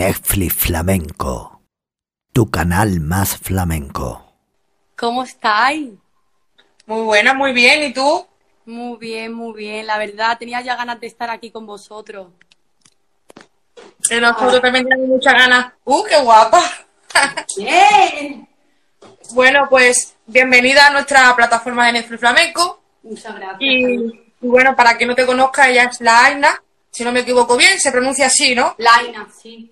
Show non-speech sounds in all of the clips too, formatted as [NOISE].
Netflix Flamenco, tu canal más flamenco. ¿Cómo estáis? Muy buena, muy bien. ¿Y tú? Muy bien, muy bien. La verdad, tenía ya ganas de estar aquí con vosotros. En nosotros también tenemos muchas ganas. ¡Uh, qué guapa! [LAUGHS] ¡Bien! Bueno, pues bienvenida a nuestra plataforma de Netflix Flamenco. Muchas gracias. Y, y bueno, para quien no te conozca, ella es la Aina. Si no me equivoco bien, se pronuncia así, ¿no? Laina, sí.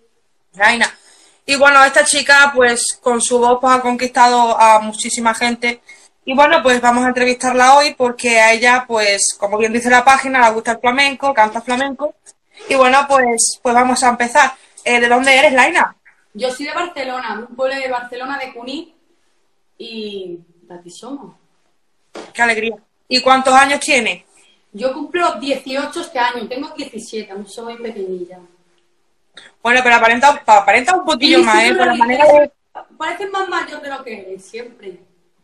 Y bueno, esta chica, pues con su voz pues, ha conquistado a muchísima gente. Y bueno, pues vamos a entrevistarla hoy porque a ella, pues, como bien dice la página, le gusta el flamenco, canta flamenco. Y bueno, pues, pues vamos a empezar. Eh, ¿De dónde eres, Laina? Yo soy de Barcelona, un pueblo de Barcelona de Cuní. Y de aquí somos. Qué alegría. ¿Y cuántos años tiene? Yo cumplo 18 este año, tengo 17, aún soy pequeñilla. Bueno, pero aparenta, aparenta un poquillo Sí, más, sí, ¿eh? Por la manera de, Pareces más mayor de lo que eres, siempre.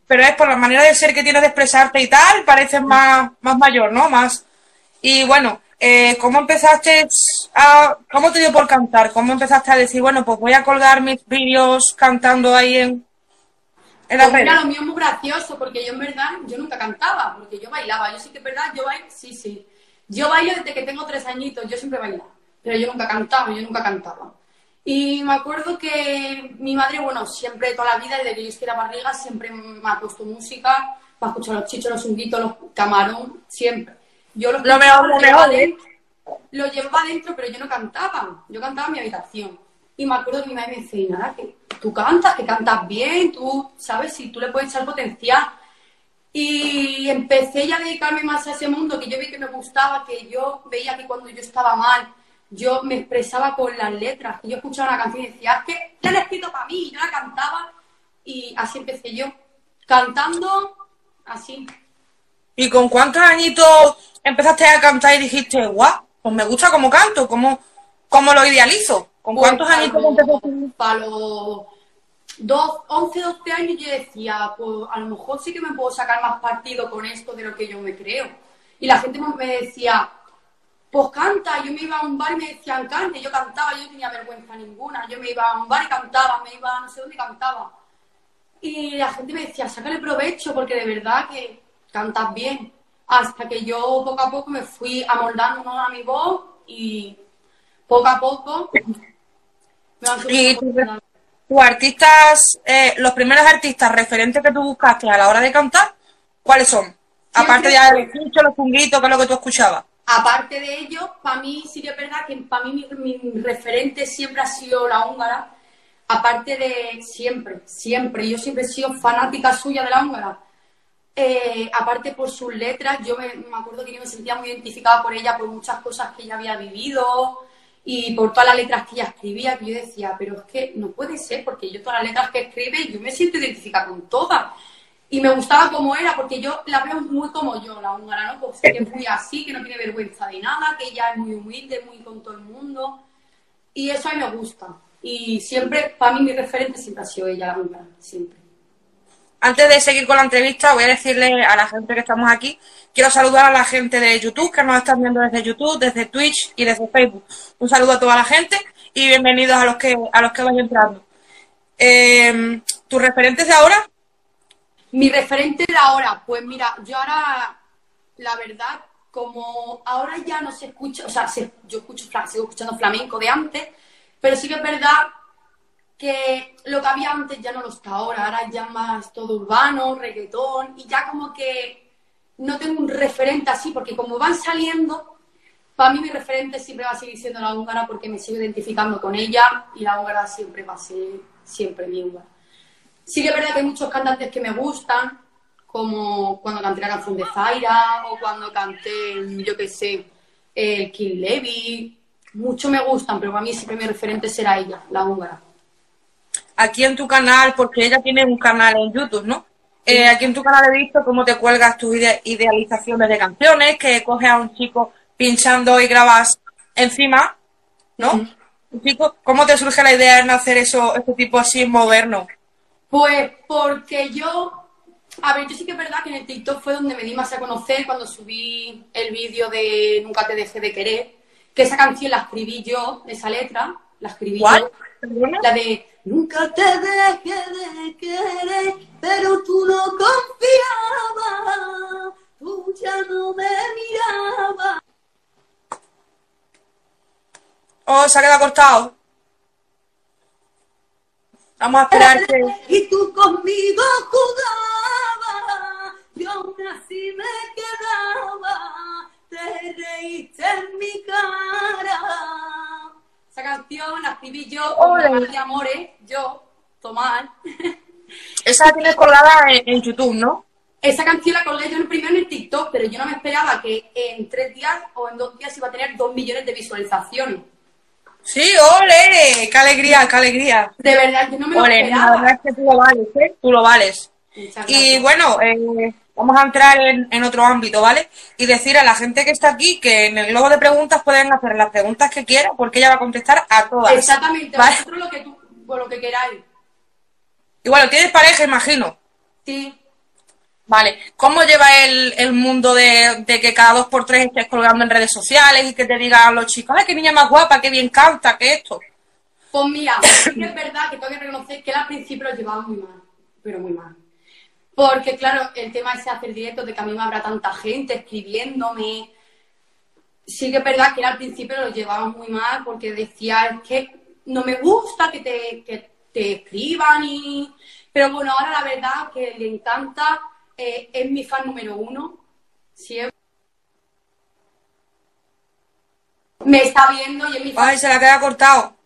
pero es por la manera de ser que tienes de expresarte y tal, pareces más, más mayor, ¿no? Más. Y bueno, eh, ¿cómo empezaste a, cómo te dio por cantar? ¿Cómo empezaste a decir, bueno, pues voy a colgar mis vídeos cantando ahí en, en las Pues mira, lo mío es muy gracioso, porque yo en verdad, yo nunca cantaba, porque yo bailaba. Yo sí que es verdad, yo bailo, sí, sí. Yo bailo desde que tengo tres añitos, yo siempre bailaba, pero yo nunca cantaba, yo nunca cantaba. Y me acuerdo que mi madre, bueno, siempre, toda la vida, desde que yo la barriga, siempre me ha puesto música, para escuchar los chichos, los unguitos, los camarón, siempre. Yo los Lo mejor, lo mejor, ¿eh? lo llevaba adentro, pero yo no cantaba. Yo cantaba en mi habitación. Y me acuerdo que mi madre me decía, "Y nada, que tú cantas, que cantas bien, tú, ¿sabes? Si tú le puedes echar potencial. Y empecé ya a dedicarme más a ese mundo que yo vi que me gustaba, que yo veía que cuando yo estaba mal, yo me expresaba con las letras, yo escuchaba una canción y decía, es que la han escrito para mí, y yo la cantaba. Y así empecé yo, cantando así. ¿Y con cuántos añitos empezaste a cantar y dijiste, guau, pues me gusta cómo canto, cómo, cómo lo idealizo? ¿Con cuántos Pues, añitos para empezaste? Para los dos- 11, 12 años yo decía, pues a lo mejor sí que me puedo sacar más partido con esto de lo que yo me creo. Y la gente me decía, pues canta. Yo me iba a un bar y me decían, cante. Yo cantaba, yo no tenía vergüenza ninguna. Yo me iba a un bar y cantaba, me iba a no sé dónde y cantaba. Y la gente me decía, sácale provecho porque de verdad que cantas bien. Hasta que yo poco a poco me fui amoldando a mi voz y poco a poco me van tus artistas, eh, los primeros artistas referentes que tú buscaste a la hora de cantar, ¿cuáles son? Aparte de los pinchos, los funguitos, que es lo que tú escuchabas. Aparte de ello, para mí sí que es verdad que para mí mi, referente siempre ha sido la húngara. Aparte de siempre, siempre, yo siempre he sido fanática suya de la húngara. Eh, aparte por sus letras, yo me, me acuerdo que yo me sentía muy identificada por ella, por muchas cosas que ella había vivido y por todas las letras que ella escribía, que yo decía, pero es que no puede ser, porque yo todas las letras que escribe, yo me siento identificada con todas. Y me gustaba como era, porque yo la veo muy como yo, la húngara, ¿no? Pues que es muy así, que no tiene vergüenza de nada, que ella es muy humilde, muy con todo el mundo. Y eso a mí me gusta. Y siempre, para mí, mi referente siempre ha sido ella, la húngara, siempre. Antes de seguir con la entrevista, voy a decirle a la gente que estamos aquí, quiero saludar a la gente de YouTube, que nos están viendo desde YouTube, desde Twitch y desde Facebook. Un saludo a toda la gente y bienvenidos a los que, a los que vais entrando. Eh, ¿Tus referentes de ahora? Mi referente de ahora, pues mira, yo ahora, la verdad, como ahora ya no se escucha, o sea, se- yo escucho, sigo escuchando flamenco de antes, pero sí que es verdad que lo que había antes ya no lo está ahora, ahora ya más todo urbano, reggaetón, y ya como que no tengo un referente así, porque como van saliendo, para mí mi referente siempre va a seguir siendo la húngara porque me sigo identificando con ella y la húngara siempre va a ser siempre mi húngara. Sí que es verdad que hay muchos cantantes que me gustan, como cuando canté la canción de Zaira o cuando canté, yo qué sé, el King Levy. Muchos me gustan, pero para mí siempre mi referente será ella, la húngara. Aquí en tu canal, porque ella tiene un canal en YouTube, ¿no? Eh, aquí en tu canal he visto cómo te cuelgas tus ide- idealizaciones de canciones, que coges a un chico pinchando y grabas encima, ¿no? Chico, ¿cómo te surge la idea de hacer eso, este tipo así moderno? Pues porque yo, a ver, yo sí que es verdad que en el TikTok fue donde me di más a conocer cuando subí el vídeo de Nunca te dejé de querer, que esa canción la escribí yo, esa letra, La escribí ¿Cuál? yo. La de Nunca te dejé de querer, pero tú no confiabas, tú ya no me mirabas. Oh, se ha quedado cortado. Vamos a esperar que... Y tú conmigo jugabas, yo aún así me quedaba, te reíste en mi cara. Esa canción la escribí yo con de Amores, yo, Tomás. Esa la tienes colgada en, en YouTube, ¿no? Esa canción la colgué yo en primero en el TikTok, pero yo no me esperaba que en tres días o en dos días iba a tener dos millones de visualizaciones. Sí, ole, qué alegría, qué alegría. De verdad, yo no me lo Ole, la verdad es que tú lo vales, ¿eh? Tú lo vales. Y bueno, eh, vamos a entrar en, en otro ámbito, ¿vale? Y decir a la gente que está aquí que en el globo de preguntas pueden hacer las preguntas que quieran porque ella va a contestar a todas. Exactamente, ¿Vale? vosotros lo que, tú, lo que queráis. Y bueno, tienes pareja, imagino. Sí. Vale. ¿Cómo lleva el, el mundo de, de que cada dos por tres estés colgando en redes sociales y que te digan los chicos, ay, qué niña más guapa, qué bien canta, qué esto? Pues mira, [COUGHS] sí que es verdad que tengo que reconocer que al principio lo llevaba muy mal, pero muy mal. Porque, claro, el tema ese hacer directo, de que a mí me habrá tanta gente escribiéndome. Sí que es verdad que al principio lo llevaba muy mal porque decía, es que no me gusta que te, que te escriban y... Pero bueno, ahora la verdad que le encanta, eh, es mi fan número uno. Siempre. Me está viendo y es mi fan Ay, se la queda cortado.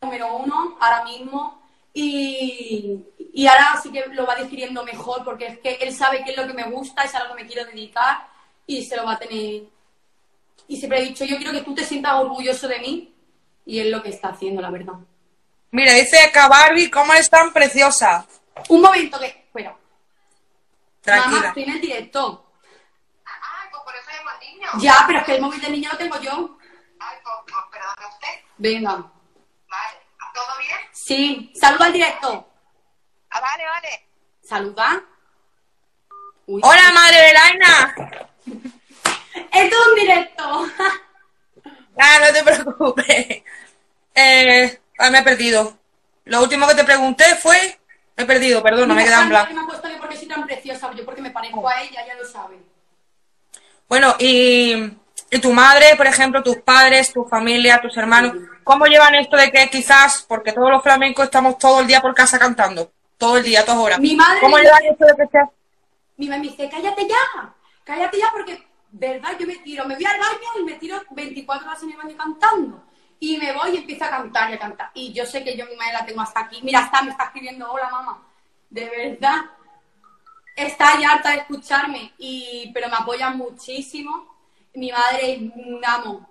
número uno ahora mismo y, y ahora sí que lo va digiriendo mejor porque es que él sabe qué es lo que me gusta, es a lo que me quiero dedicar y se lo va a tener. Y siempre he dicho, yo quiero que tú te sientas orgulloso de mí y es lo que está haciendo, la verdad. Mira, dice acá Barbie, ¿cómo es tan preciosa? Un momento que... Espera. Mamá, Tranquila. estoy en el directo. Ay, pues por eso llamo al niño. Ya, pero es que el móvil del niño lo tengo yo. Ay, pues, pues perdone usted. Venga. Vale. ¿Todo bien? Sí, saluda al directo. Ah, vale, vale. Saluda. Uy. Hola, madre de Laina. [LAUGHS] Esto es un directo. [LAUGHS] Ah, no te preocupes. Eh, ay, me he perdido. Lo último que te pregunté fue... Me he perdido, perdona, me he quedado en blanco. Tan preciosa, yo porque me parezco a ella, ya lo sabe. Bueno, y, y tu madre, por ejemplo, tus padres, tu familia, tus hermanos, ¿cómo llevan esto de que quizás, porque todos los flamencos estamos todo el día por casa cantando? Todo el día, todas horas. Mi madre ¿Cómo llevan dice- esto de que seas... Mi mamá me dice, cállate ya, cállate ya, porque, verdad, yo me tiro, me voy al baño y me tiro 24 horas en el baño cantando. Y me voy y empiezo a cantar y a cantar. Y yo sé que yo mi madre la tengo hasta aquí. Mira, hasta me está escribiendo, hola mamá. De verdad, está ya harta de escucharme, y, pero me apoya muchísimo. Mi madre, vamos,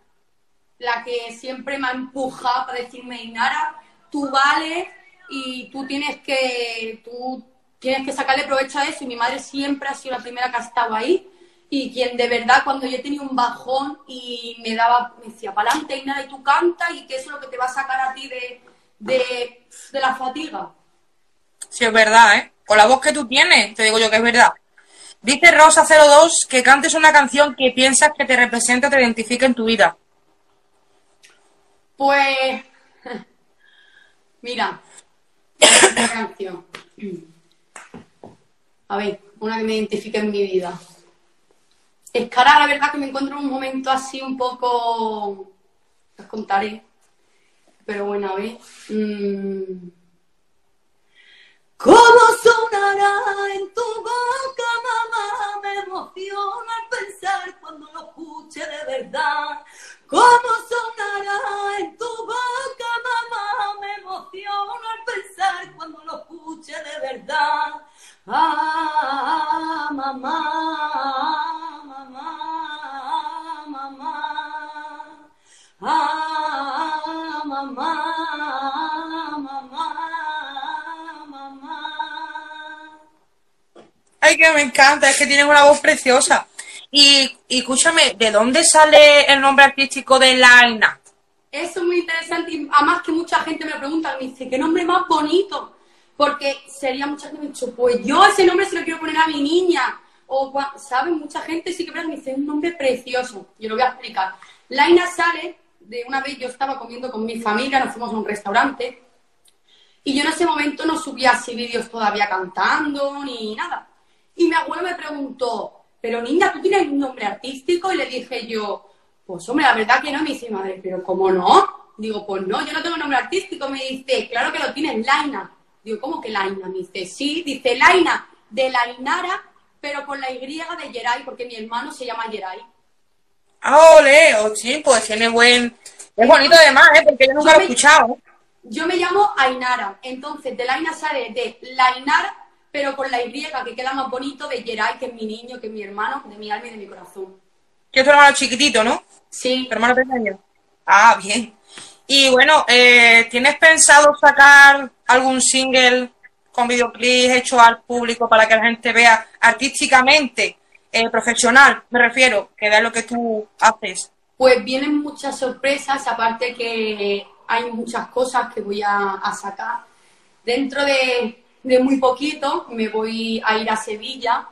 la que siempre me ha empujado para decirme, Inara, tú vales y tú tienes que, tú tienes que sacarle provecho a eso. Y mi madre siempre ha sido la primera que ha estado ahí. Y quien de verdad, cuando yo tenía un bajón y me daba, me decía, para adelante, Inara, y tú canta y que eso es lo que te va a sacar a ti de, de, de la fatiga. Sí, es verdad, ¿eh? Con la voz que tú tienes, te digo yo que es verdad. Dice Rosa02 que cantes una canción que piensas que te representa te identifique en tu vida. Pues, [LAUGHS] mira, una canción. A ver, una que me identifique en mi vida. Es que ahora la verdad que me encuentro en un momento así un poco... Os contaré. Pero bueno, a ver. mm. ¿Cómo sonará en tu boca, mamá? Me emociona al pensar cuando lo escuche de verdad. ¿Cómo sonará en tu boca, mamá? Me emociona al pensar cuando lo escuche de verdad. Ah, mamá, mamá, mamá. Ah, mamá, Ay, que me encanta, es que tienes una voz preciosa. Y, y escúchame, ¿de dónde sale el nombre artístico de Laina? Eso es muy interesante y además que mucha gente me pregunta, me dice, ¿qué nombre más bonito? Porque sería mucha gente me dicho, pues yo ese nombre se lo quiero poner a mi niña. O, ¿sabes? Mucha gente sí que me dice, es un nombre precioso. Yo lo voy a explicar. Laina sale de una vez yo estaba comiendo con mi familia, nos fuimos a un restaurante y yo en ese momento no subía así vídeos todavía cantando ni nada. Y mi abuelo me preguntó, pero niña, ¿tú tienes un nombre artístico? Y le dije yo, pues hombre, la verdad que no. Me dice, madre, pero ¿cómo no? Digo, pues no, yo no tengo nombre artístico. Me dice, claro que lo tienes, Laina. Digo, ¿cómo que Laina? Me dice, sí, dice Laina de Lainara, pero con la Y de Geray, porque mi hermano se llama Geray. Ah, ole, oh, sí, pues tiene buen... Es bonito además, ¿eh? Porque yo nunca Yo lo he escuchado. Yo me llamo Ainara, entonces de Laina sale de Lainara, pero con la Y que queda más bonito de Geray, que es mi niño, que es mi hermano, de mi alma y de mi corazón. Que es tu hermano chiquitito, ¿no? Sí, Tu hermano pequeño. Ah, bien. Y bueno, eh, ¿tienes pensado sacar algún single con videoclip hecho al público para que la gente vea artísticamente, eh, profesional, me refiero, que vea lo que tú haces? pues vienen muchas sorpresas, aparte que hay muchas cosas que voy a, a sacar. Dentro de, de muy poquito me voy a ir a Sevilla.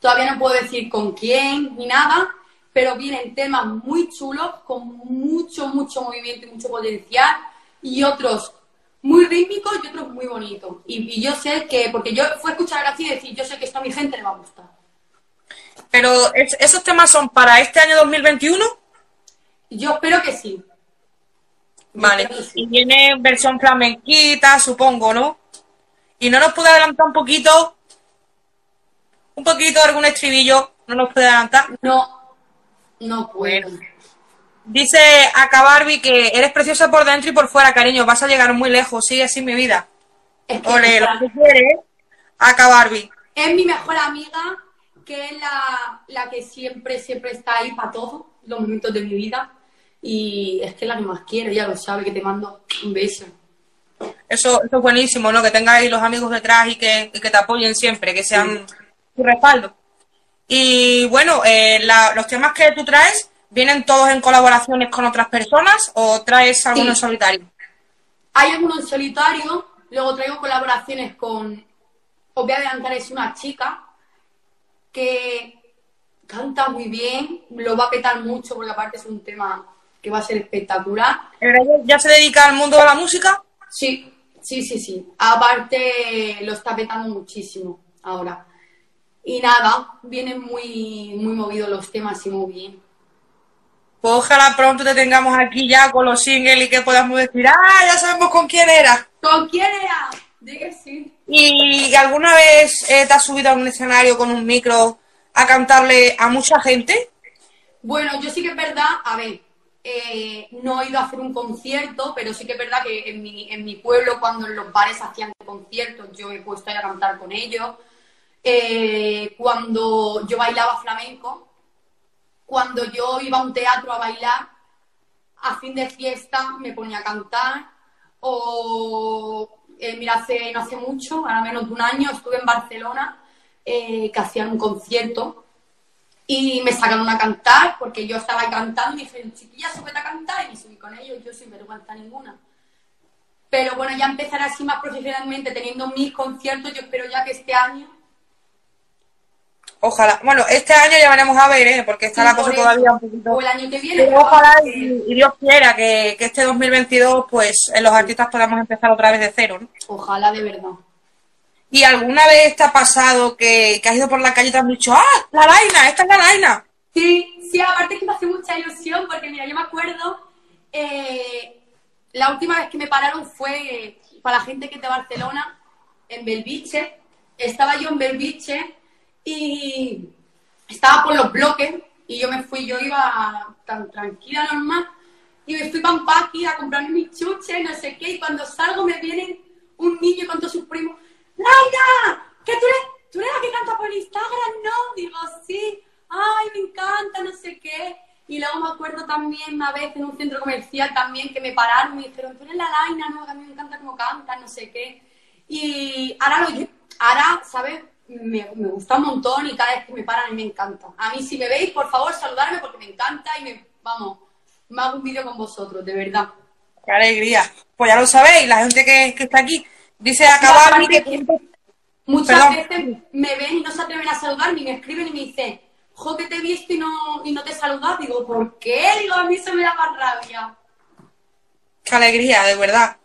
Todavía no puedo decir con quién ni nada, pero vienen temas muy chulos, con mucho, mucho movimiento y mucho potencial, y otros muy rítmicos y otros muy bonitos. Y, y yo sé que, porque yo fui a escuchar a García y decir, yo sé que esto a mi gente le va a gustar. Pero es- esos temas son para este año 2021, Yo espero que sí. Vale. sí. Y viene versión flamenquita, supongo, ¿no? Y no nos puede adelantar un poquito, un poquito algún estribillo, no nos puede adelantar. No, no puedo. Bueno. Dice acá Barbie que eres preciosa por dentro y por fuera, cariño. Vas a llegar muy lejos. Sigue así mi vida. Es, que Ole, lo que quieres. Acá Barbie. es mi mejor amiga, que es la, la que siempre, siempre está ahí para todos los momentos de mi vida. Y es que es la que más quiero, ya lo sabe, que te mando un beso. Eso, eso es buenísimo, ¿no? Que tengáis los amigos detrás y que, y que te apoyen siempre, que sean tu respaldo. Y bueno, eh, la- los temas que tú traes, ¿vienen todos en colaboraciones con otras personas o traes alguno Sí. en solitario? Hay algunos en solitario, luego traigo colaboraciones con, os voy a adelantar, es una chica que canta muy bien, lo va a petar mucho porque aparte es un tema que va a ser espectacular. ¿El gallo ¿Ya se dedica al mundo de la música? Sí, sí, sí, sí. Aparte lo está petando muchísimo ahora. Y nada, vienen muy, muy movidos los temas y muy bien. Pues ojalá pronto te tengamos aquí ya con los singles y que podamos decir, ah, ya sabemos con quién era. ¿Con quién era? Di que sí. ¿Y alguna vez eh, te has subido a un escenario con un micro a cantarle a mucha gente? Bueno, yo sí que es verdad, a ver, eh, no he ido a hacer un concierto, pero sí que es verdad que en mi, pueblo, cuando en los bares hacían conciertos, yo he puesto a cantar con ellos. Eh, cuando yo bailaba flamenco, cuando yo iba a un teatro a bailar, a fin de fiesta me ponía a cantar. O, eh, mira, hace, no hace mucho, ahora menos de un año, estuve en Barcelona, que hacían un concierto y me sacaron a cantar porque yo estaba cantando y me dijeron, chiquilla, súbete a cantar. Y me subí con ellos, yo sin vergüenza ninguna. Pero bueno, ya empezar así más profesionalmente, teniendo mis conciertos, yo espero ya que este año. Ojalá. Bueno, este año ya veremos a ver, ¿eh? porque está Sí, la cosa todavía un poquito. O el año que viene. Pero ojalá y, y Dios quiera que, que este 2022, pues en los artistas podamos empezar otra vez de cero, ¿no? Ojalá de verdad. ¿Y alguna vez te ha pasado que, has ido por la calle y te han dicho, ah, la Laina, esta es la Laina? Sí, sí, aparte que me hace mucha ilusión porque, mira, yo me acuerdo, eh, la última vez que me pararon fue para la gente que es de Barcelona, en Belviche. Estaba yo en Belviche y estaba por los bloques y yo me fui, yo iba tan tranquila, normal, y me fui para un a comprarme mis chuches, no sé qué, y cuando salgo me vienen un niño con todos sus primos, ¡Laina! ¿Que tú eres, tú eres la que canta por Instagram? No, digo, sí, ay, me encanta, no sé qué. Y luego me acuerdo también una vez en un centro comercial también que me pararon y me dijeron, tú eres la Laina, no, a mí me encanta cómo cantas, no sé qué. Y ahora, lo, ahora ¿sabes? Me, me gusta un montón y cada vez que me paran me encanta. A mí si me veis, por favor, saludarme porque me encanta y me, vamos, me hago un vídeo con vosotros, de verdad. ¡Qué alegría! Pues ya lo sabéis, la gente que, que está aquí. Dice acabar Muchas Perdón. veces me ven y no se atreven a saludarme y me escriben y me dicen, jo, que te he visto y no, y no te he saludado. Digo, ¿por qué? Digo, a mí se me da más rabia. Qué alegría, de verdad.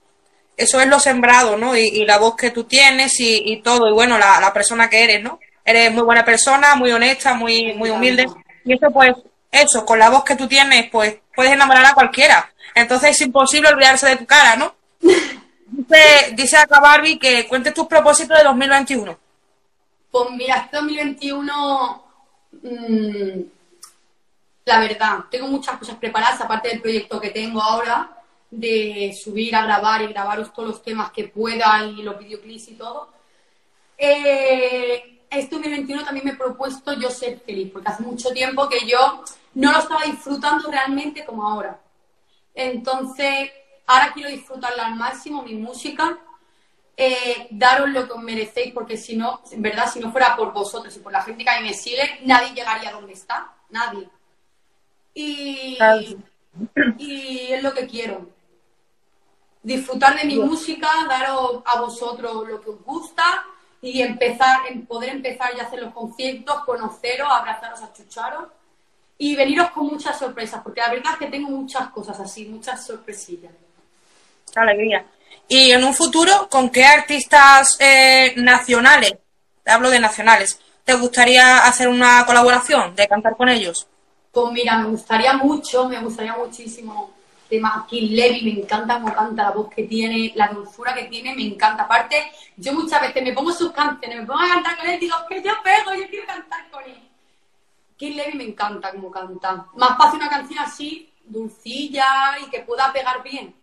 Eso es lo sembrado, ¿no? Y, y la voz que tú tienes y, y todo, y bueno, la, la, persona que eres, ¿no? Eres muy buena persona, muy honesta, muy, muy humilde. Y eso, pues, eso, con la voz que tú tienes, pues, puedes enamorar a cualquiera. Entonces es imposible olvidarse de tu cara, ¿no? [LAUGHS] Dice, dice acá Barbie que cuentes tus propósitos de 2021. Pues mira, este 2021, mmm, la verdad, tengo muchas cosas preparadas, aparte del proyecto que tengo ahora, de subir a grabar y grabaros todos los temas que pueda y los videoclips y todo. Eh, este 2021 también me he propuesto yo ser feliz, porque hace mucho tiempo que yo no lo estaba disfrutando realmente como ahora. Entonces, ahora quiero disfrutarla al máximo, mi música, eh, daros lo que os merecéis, porque si no, en verdad, si no fuera por vosotros y por la gente que a mí me sigue, nadie llegaría a donde está, nadie. Y, y es lo que quiero. Disfrutar de mi música, daros a vosotros lo que os gusta y empezar, poder empezar a hacer los conciertos, conoceros, abrazaros, achucharos y veniros con muchas sorpresas, porque la verdad es que tengo muchas cosas así, muchas sorpresillas. Alegría. Y en un futuro, ¿con qué artistas eh, nacionales, hablo de nacionales, te gustaría hacer una colaboración, de cantar con ellos? Pues mira, me gustaría mucho, me gustaría muchísimo tema Kill Levy, me encanta cómo canta la voz que tiene, la dulzura que tiene, me encanta. Aparte, yo muchas veces me pongo sus canciones, me pongo a cantar con él, digo, que yo pego, yo quiero cantar con él. Kill Levy me encanta cómo canta. Más fácil una canción así, dulcilla y que pueda pegar bien.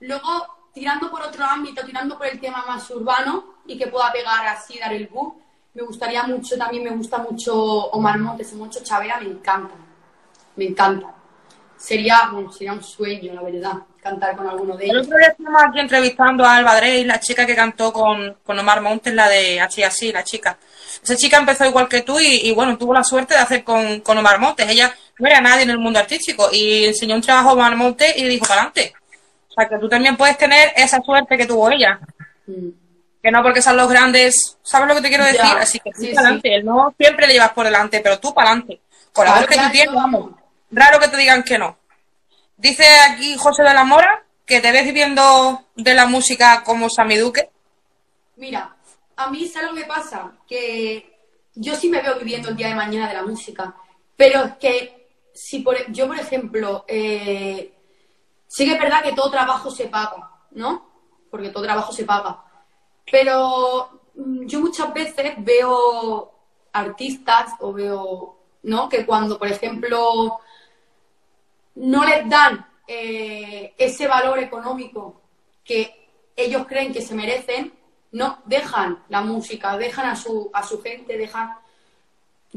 Luego, tirando por otro ámbito, tirando por el tema más urbano y que pueda pegar así, dar el boom, me gustaría mucho, también me gusta mucho Omar Montes, mucho Chavera, me encanta. Me encanta sería, bueno, sería un sueño, la verdad, cantar con alguno de ellos. El otro día estuvimos aquí entrevistando a Alba Drey, la chica que cantó con, con Omar Montes, la de Así Así, la chica. Esa chica empezó igual que tú y, y bueno, tuvo la suerte de hacer con, con, Omar Montes. Ella no era nadie en el mundo artístico y enseñó un trabajo a Omar Montes y dijo, para adelante. O sea, que tú también puedes tener esa suerte que tuvo ella. Mm. Que no porque son los grandes, ¿sabes lo que te quiero decir? Ya, Así que sí, adelante. Sí. No siempre le llevas por delante, pero tú para adelante. Con la voz que tú tienes, vamos. Raro que te digan que no. Dice aquí José de la Mora que te ves viviendo de la música como Sammy Duque. Mira, a mí es algo que pasa, que yo sí me veo viviendo el día de mañana de la música, pero es que si por, yo, por ejemplo, eh, sí que es verdad que todo trabajo se paga, ¿no? Porque todo trabajo se paga. Pero mm, yo muchas veces veo artistas o veo, ¿no? Que cuando, por ejemplo, no les dan eh, ese valor económico que ellos creen que se merecen, no dejan la música, dejan a su, a su gente, dejan...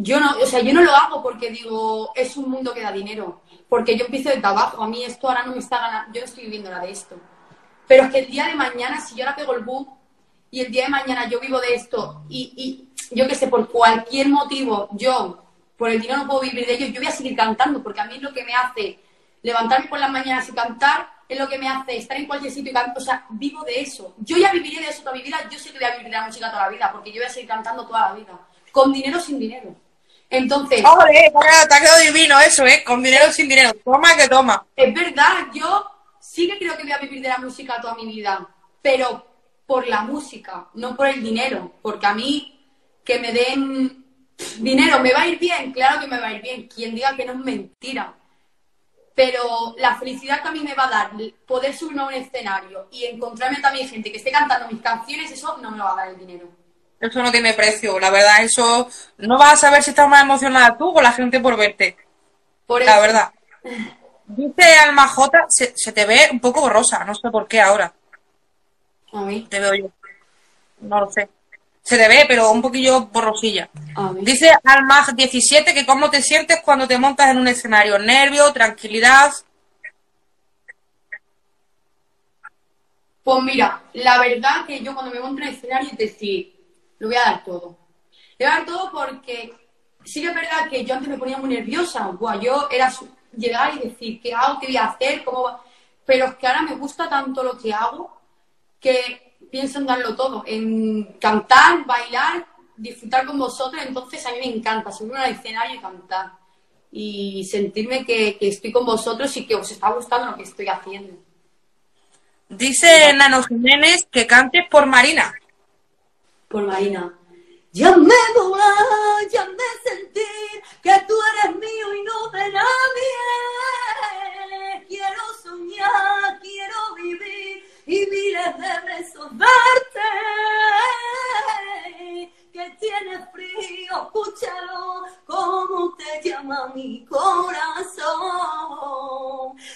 Yo no, o sea, yo no lo hago porque digo, es un mundo que da dinero, porque yo empiezo desde abajo, a mí esto ahora no me está ganando, yo no estoy viviendo nada de esto. Pero es que el día de mañana, si yo ahora pego el boom y el día de mañana yo vivo de esto y, y yo que sé, por cualquier motivo, yo, por el dinero no puedo vivir de ello, yo voy a seguir cantando, porque a mí lo que me hace levantarme por las mañanas y cantar es lo que me hace estar en cualquier sitio y cantar. O sea, vivo de eso. Yo ya viviré de eso toda mi vida. Yo sé que voy a vivir de la música toda la vida, porque yo voy a seguir cantando toda la vida. Con dinero o sin dinero. Entonces. ¡Joder! Te ha quedado divino eso, ¿eh? Con dinero o sin dinero. Toma que toma. Es verdad, yo sí que creo que voy a vivir de la música toda mi vida. Pero por la música, no por el dinero. Porque a mí, que me den dinero, ¿me va a ir bien? Claro que me va a ir bien. Quien diga que no es mentira pero la felicidad que a mí me va a dar poder subirme a un escenario y encontrarme también gente que esté cantando mis canciones, eso no me va a dar el dinero. Eso no tiene precio, la verdad, eso no vas a saber si estás más emocionada tú o la gente por verte. Por la verdad. [LAUGHS] Dice Alma J, se, se, te ve un poco borrosa, no sé por qué ahora. A mí. Te veo yo. No lo sé. Se te ve, pero un poquillo borrosilla. Dice Almag17 que cómo te sientes cuando te montas en un escenario. Nervio, tranquilidad. Pues mira, la verdad que yo cuando me monto en el escenario es decir, lo voy a dar todo. Le voy a dar todo porque sí que es verdad que yo antes me ponía muy nerviosa. Buah, yo era llegar y decir, ¿qué hago? ¿Qué voy a hacer? ¿Cómo Pero es que ahora me gusta tanto lo que hago que pienso en darlo todo, en cantar, bailar, disfrutar con vosotros, entonces a mí me encanta subirme al escenario y cantar. Y sentirme que, que estoy con vosotros y que os está gustando lo que estoy haciendo. Dice Nano Jiménez que cantes por Marina. Por Marina. Ya me volar, ya me sentir que tú eres mío y no de nadie. Quiero soñar, quiero vivir y miles de besos darte. Que tienes frío, escúchalo, cómo te llama mi corazón.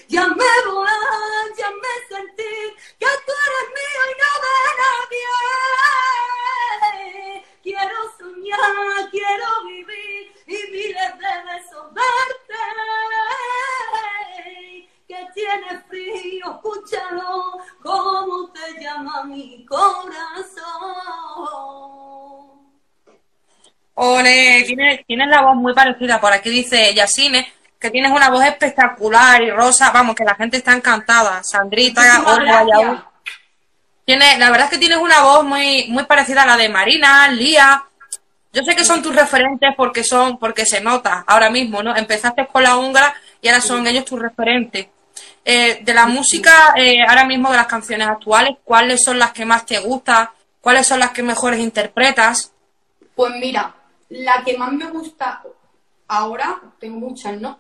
Ya me volar, ya me sentir que tú eres mío y no de nadie. Quiero vivir y miles de besos darte. Que tienes frío, escúchalo, cómo te llama mi corazón. Ole, tienes, tienes la voz muy parecida. Por aquí dice Yasine que tienes una voz espectacular y rosa. Vamos, que la gente está encantada. Sandrita, Olga. Tiene, la verdad es que tienes una voz muy, muy parecida a la de Marina, Lía. Yo sé que son tus referentes porque son, porque se nota ahora mismo, ¿no? Empezaste con la húngara y ahora son ellos tus referentes. Eh, de la música, eh, ahora mismo de las canciones actuales, ¿cuáles son las que más te gustan? ¿Cuáles son las que mejores interpretas? Pues mira, la que más me gusta ahora, tengo muchas, ¿no?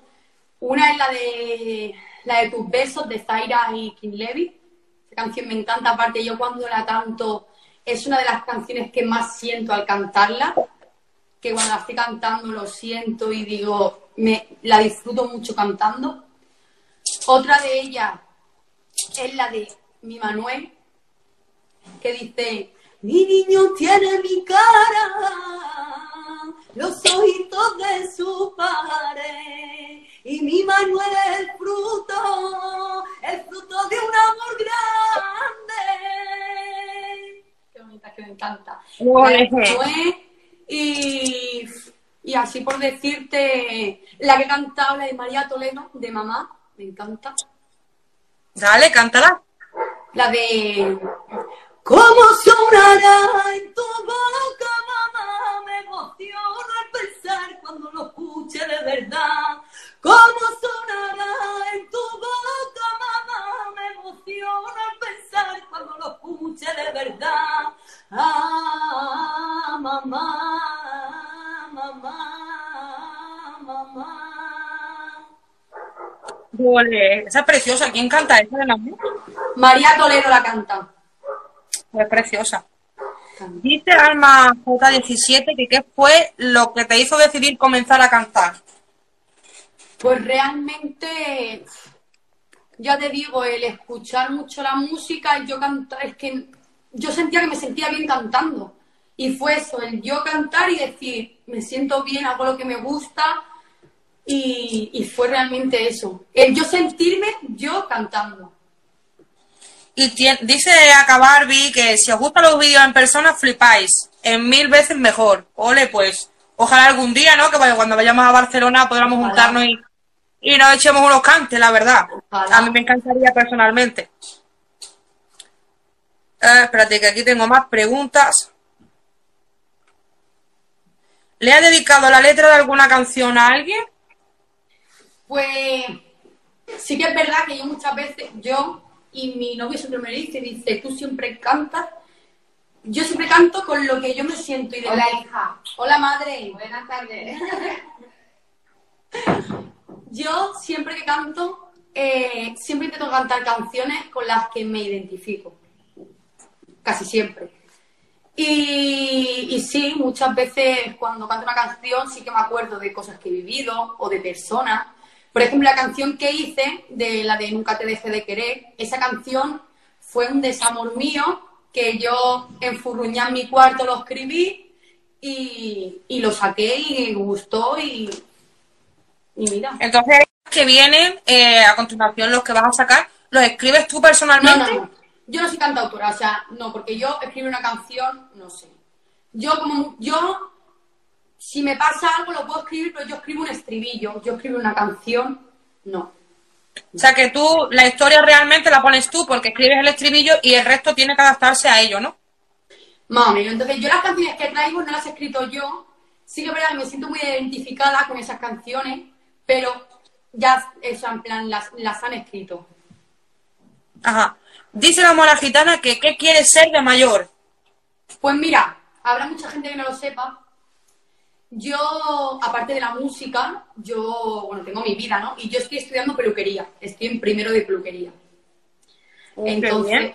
Una es la de la de tus besos de Zaira y King Levy. Esa canción me encanta, aparte yo cuando la canto es una de las canciones que más siento al cantarla, que cuando la estoy cantando lo siento y digo, me la disfruto mucho cantando. Otra de ellas es la de mi Manuel, que dice, mi niño tiene mi cara, los ojitos de su padre, y mi Manuel es el fruto, el fruto de un amor grande. Qué bonita que me encanta. Manuel, y, y así por decirte, la que he cantado, la de María Toledo, de mamá, me encanta. Dale, cántala. La de ¿Cómo sonará en tu boca, mamá? Me emociono al pensar cuando lo escuche de verdad. ¿Cómo sonará en tu boca, mamá? Me emociono al pensar cuando lo escuche de verdad. Ah, mamá, mamá, mamá. Ole, esa es preciosa. ¿Quién canta esa de la música? María Toledo la canta. Es preciosa. Dice Alma J17 que qué fue lo que te hizo decidir comenzar a cantar. Pues realmente, ya te digo, el escuchar mucho la música y yo cantar, es que yo sentía que me sentía bien cantando. Y fue eso, el yo cantar y decir, me siento bien, hago lo que me gusta. Y, y fue realmente eso, el yo sentirme yo cantando. Y tien- dice acá Barbie que si os gustan los vídeos en persona, flipáis. En mil veces mejor. Ole, pues. Ojalá algún día, ¿no? Que cuando vayamos a Barcelona podamos Ojalá. juntarnos y, y nos echemos unos cantes, la verdad. Ojalá. A mí me encantaría personalmente. Eh, espérate, que aquí tengo más preguntas. ¿Le ha dedicado la letra de alguna canción a alguien? Pues sí que es verdad que yo muchas veces, yo y mi novio siempre me dice, dice, tú siempre cantas. Yo siempre canto con lo que yo me siento. Y Hola, hija. Hola, madre. Buenas tardes. [LAUGHS] Yo siempre que canto, eh, siempre intento cantar canciones con las que me identifico. Casi siempre. Y, y sí, muchas veces cuando canto una canción sí que me acuerdo de cosas que he vivido o de personas. Por ejemplo, la canción que hice, de la de Nunca te deje de querer, esa canción fue un desamor mío que yo enfurruñé en mi cuarto, lo escribí y, y lo saqué y me gustó y, y mira. Entonces, que vienen eh, a continuación, los que vas a sacar, ¿los escribes tú No, personalmente? no, no. Yo no soy cantautora, o sea, no, porque yo escribo una canción, no sé. Yo como yo si me pasa algo lo puedo escribir, pero yo escribo un estribillo, yo escribo una canción, no. O sea, que tú, la historia realmente la pones tú porque escribes el estribillo y el resto tiene que adaptarse a ello, ¿no? Más o menos. Entonces, yo las canciones que traigo no las he escrito yo. Sí que es verdad que me siento muy identificada con esas canciones, pero ya, eso, en plan, las, las han escrito. Ajá. Dice la mora gitana que ¿qué quiere ser de mayor? Pues mira, habrá mucha gente que no lo sepa. Yo, aparte de la música, yo, bueno, tengo mi vida, ¿no? Y yo estoy estudiando peluquería. Estoy en primero de peluquería. Qué Entonces, bien.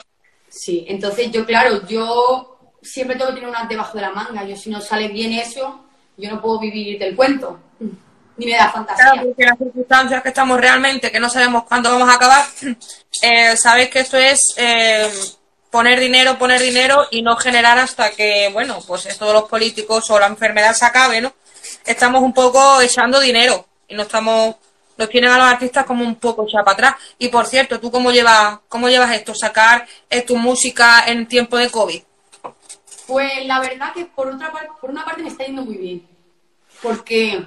sí, entonces yo, claro, yo siempre tengo que tener una debajo de la manga. Yo, si no sale bien eso, yo no puedo vivir del cuento. Ni me da fantasía. Claro, porque las circunstancias que estamos realmente, que no sabemos cuándo vamos a acabar, [CLEARS THROAT] eh, sabéis que esto es eh, poner dinero, poner dinero y no generar hasta que, bueno, pues esto de los políticos o la enfermedad se acabe, ¿no? Estamos un poco echando dinero y no estamos, nos tienen a los artistas como un poco echar para atrás. Y por cierto, ¿tú cómo llevas, cómo llevas esto? Sacar eh, tu música en tiempo de COVID. Pues la verdad que por otra parte, por una parte me está yendo muy bien. Porque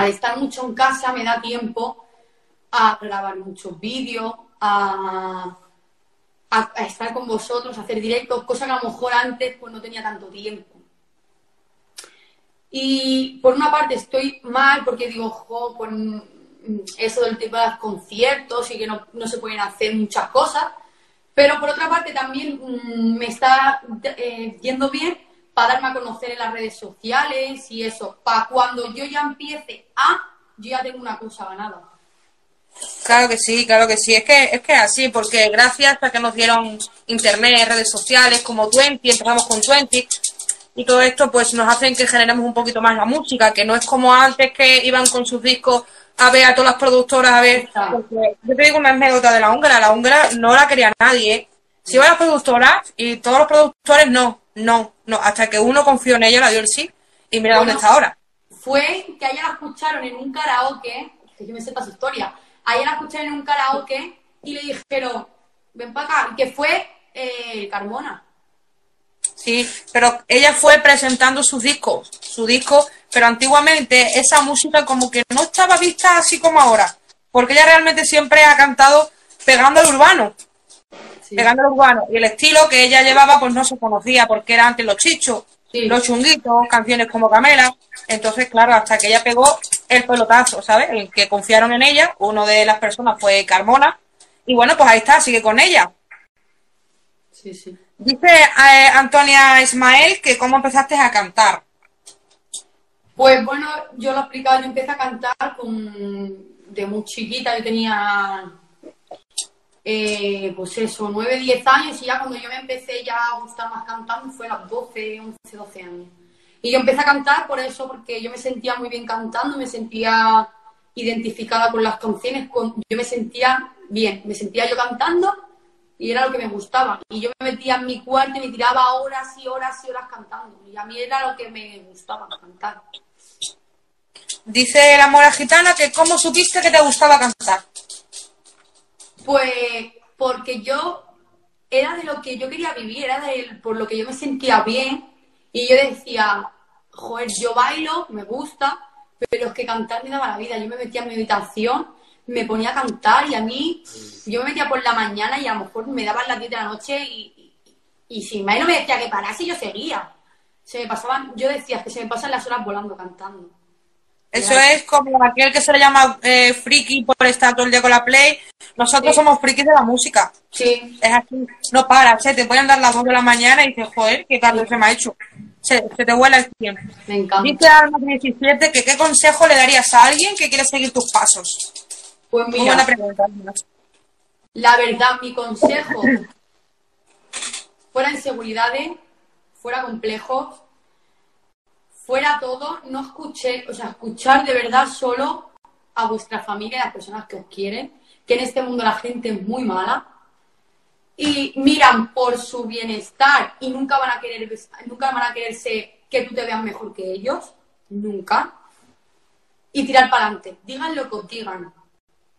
al estar mucho en casa me da tiempo a grabar muchos vídeos, a, estar con vosotros, a hacer directos, cosa que a lo mejor antes pues no tenía tanto tiempo. Y por una parte estoy mal porque digo, jo, con eso del tipo de conciertos y que no, no se pueden hacer muchas cosas. Pero por otra parte también mm, me está eh, yendo bien para darme a conocer en las redes sociales y eso. Para cuando yo ya empiece a, yo ya tengo una cosa ganada. Claro que sí, claro que sí. Es que es que así, porque gracias a que nos dieron internet, redes sociales como Twenty, empezamos con Twenty, y todo esto pues nos hacen que generemos un poquito más la música, que no es como antes que iban con sus discos a ver a todas las productoras, a ver. Yo te digo una anécdota de la húngara, la húngara no la quería nadie, ¿eh? Si iban las productoras y todos los productores no, no, no, hasta que uno confió en ella, la dio el sí, y mira dónde está ahora. Fue que a ella la escucharon en un karaoke, que yo me sepa su historia, a ella la escucharon en un karaoke y le dijeron, ven para acá, que fue eh, Carmona. Sí, pero ella fue presentando sus discos, su disco, pero antiguamente esa música como que no estaba vista así como ahora, porque ella realmente siempre ha cantado pegando al urbano, Sí. pegando urbano, y el estilo que ella llevaba pues no se conocía, porque era antes los chichos, Sí. los chunguitos, canciones como Camela, entonces claro, hasta que ella pegó el pelotazo, ¿sabes? El que confiaron en ella, uno de las personas fue Carmona, y bueno, pues ahí está, sigue con ella. Sí, sí. Dice eh, Antonia Ismael que cómo empezaste a cantar. Pues bueno, yo lo he explicado, yo empecé a cantar con, de muy chiquita, yo tenía, eh, pues eso, 9, 10 años y ya cuando yo me empecé ya a gustar más cantando fue a los 12, 11, 12 años. Y yo empecé a cantar por eso, porque yo me sentía muy bien cantando, me sentía identificada con las canciones, yo me sentía bien, me sentía yo cantando y era lo que me gustaba. Y yo me metía en mi cuarto y me tiraba horas y horas y horas cantando. Y a mí era lo que me gustaba, cantar. Dice la mora gitana que cómo supiste que te gustaba cantar. Pues porque yo era de lo que yo quería vivir, era de por lo que yo me sentía bien. Y yo decía, joder, yo bailo, me gusta, pero es que cantar me daba la vida. Yo me metía en mi habitación, me ponía a cantar y a mí, yo me metía por la mañana y a lo mejor me daban las 10 de la noche y, y, y si May no me decía que parase, yo seguía. Se me pasaban, yo decía que se me pasan las horas volando cantando. Eso es como aquel que se le llama eh, friki por estar todo el día con la play. Nosotros Sí. somos frikis de la música. Sí, Es así, no paras, ¿eh? te pueden dar las 2 de la mañana y dices, joder, qué tarde se me ha hecho. Se, se te vuela el tiempo. me encanta. Dice Alma 17 que qué consejo le darías a alguien que quiere seguir tus pasos. Pues Muy mira, buena pregunta. La verdad, mi consejo, fuera inseguridades, fuera complejos, fuera todo, no escuché, o sea, escuchar de verdad solo a vuestra familia y a las personas que os quieren, que en este mundo la gente es muy mala y miran por su bienestar y nunca van a querer, nunca van a quererse que tú te veas mejor que ellos, nunca. Y tirar para adelante, digan lo que os digan,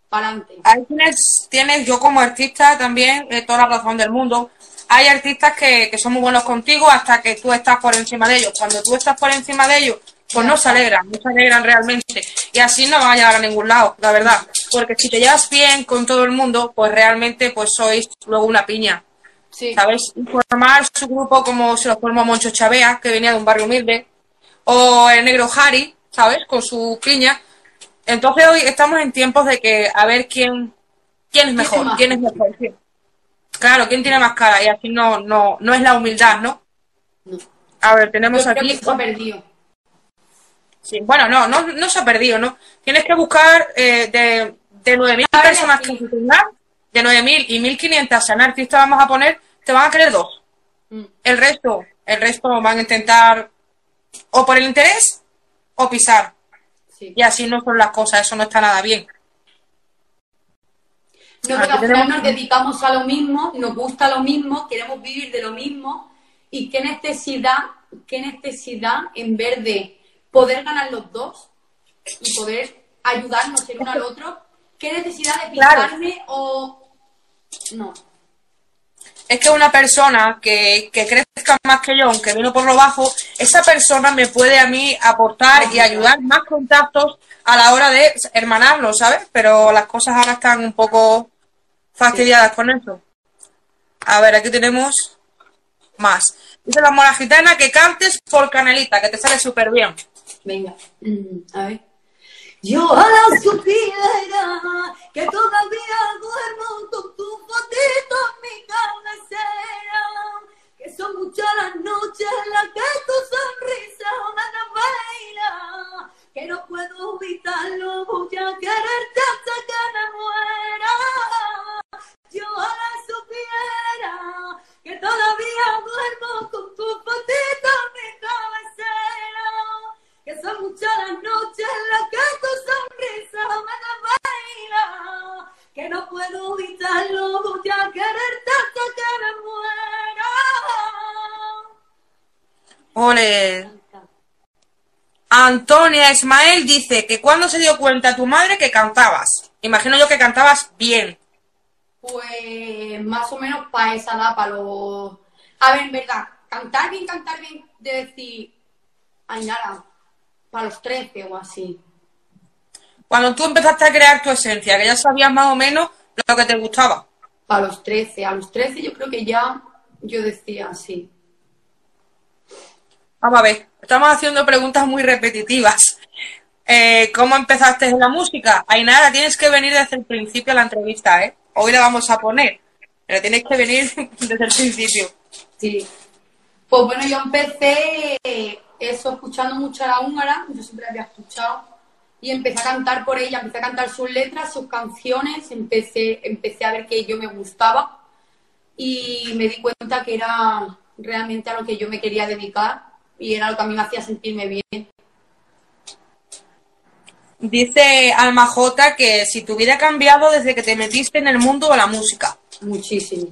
para adelante. Ahí tienes, tienes, yo como artista también, eh, toda la razón del mundo. Hay artistas que, que son muy buenos contigo hasta que tú estás por encima de ellos. Cuando tú estás por encima de ellos, pues no se alegran, no se alegran realmente. Y así no van a llegar a ningún lado, la verdad. Porque si te llevas bien con todo el mundo, pues realmente pues sois luego una piña. Sí. ¿sabes? Formar su grupo como se lo formó Moncho Chavea, que venía de un barrio humilde, o el negro Harry, ¿sabes? Con su piña. Entonces hoy estamos en tiempos de que a ver quién, quién es mejor, quién es mejor. quién- Claro, quién tiene más cara y así no, no, no es la humildad, ¿no? No. A ver, tenemos Yo creo aquí. que se ha perdido. Sí, bueno, no, no, no se ha perdido, ¿no? Tienes que buscar eh, de, de 9.000 A ver, personas que se tengan, de 9.000 y 1.500 sean artistas vamos a poner, te van a querer dos. Mm. El resto, el resto van a intentar o por el interés o pisar. Sí. Y así no son las cosas, eso no está nada bien. Tenemos- nos dedicamos a lo mismo, nos gusta lo mismo, queremos vivir de lo mismo y qué necesidad, qué necesidad en vez de poder ganar los dos y poder ayudarnos el uno al otro, qué necesidad de Claro. pisarme o no. Es que una persona que, que crezca más que yo, aunque vino por lo bajo, esa persona me puede a mí aportar y ayudar más contactos a la hora de hermanarnos, ¿sabes? Pero las cosas ahora están un poco fastidiadas con eso. A ver, aquí tenemos más. Dice la mora gitana que cantes por canelita, que te sale súper bien. Venga, mm, a ver. Yo ojalá supiera que todavía duermo con tu fotito en mi cabecera. Que son muchas las noches en las que tu sonrisa me baila. Que no puedo evitarlo, voy a quererte hasta que me muera. Yo ojalá supiera que todavía duermo con tu fotito en mi cabecera. Que son muchas las noches en las que tu sonrisa me baila. Que no puedo evitarlo, voy a quererte hasta que me muera. Ole. Antonia Ismael dice que cuando se dio cuenta tu madre que cantabas. Imagino yo que cantabas bien. Pues más o menos para esa edad, para los... A ver, en verdad, cantar bien, cantar bien, de decir, ay, nada, para los 13 o así. Cuando tú empezaste a crear tu esencia, que ya sabías más o menos lo que te gustaba. Para los 13, a los 13 yo creo que ya yo decía así. Vamos a ver, estamos haciendo preguntas muy repetitivas. Eh, ¿Cómo empezaste en la música? Ainara, tienes que venir desde el principio a la entrevista, ¿eh? Hoy la vamos a poner, pero tienes que venir [LAUGHS] desde el principio. Sí. Pues bueno, yo empecé eso escuchando mucho a la húngara, yo siempre la había escuchado, y empecé a cantar por ella, empecé a cantar sus letras, sus canciones, empecé, empecé a ver que yo me gustaba y me di cuenta que era realmente a lo que yo me quería dedicar y era lo que a mí me hacía sentirme bien. Dice Alma J que si vida ha cambiado desde que te metiste en el mundo de la música. Muchísimo,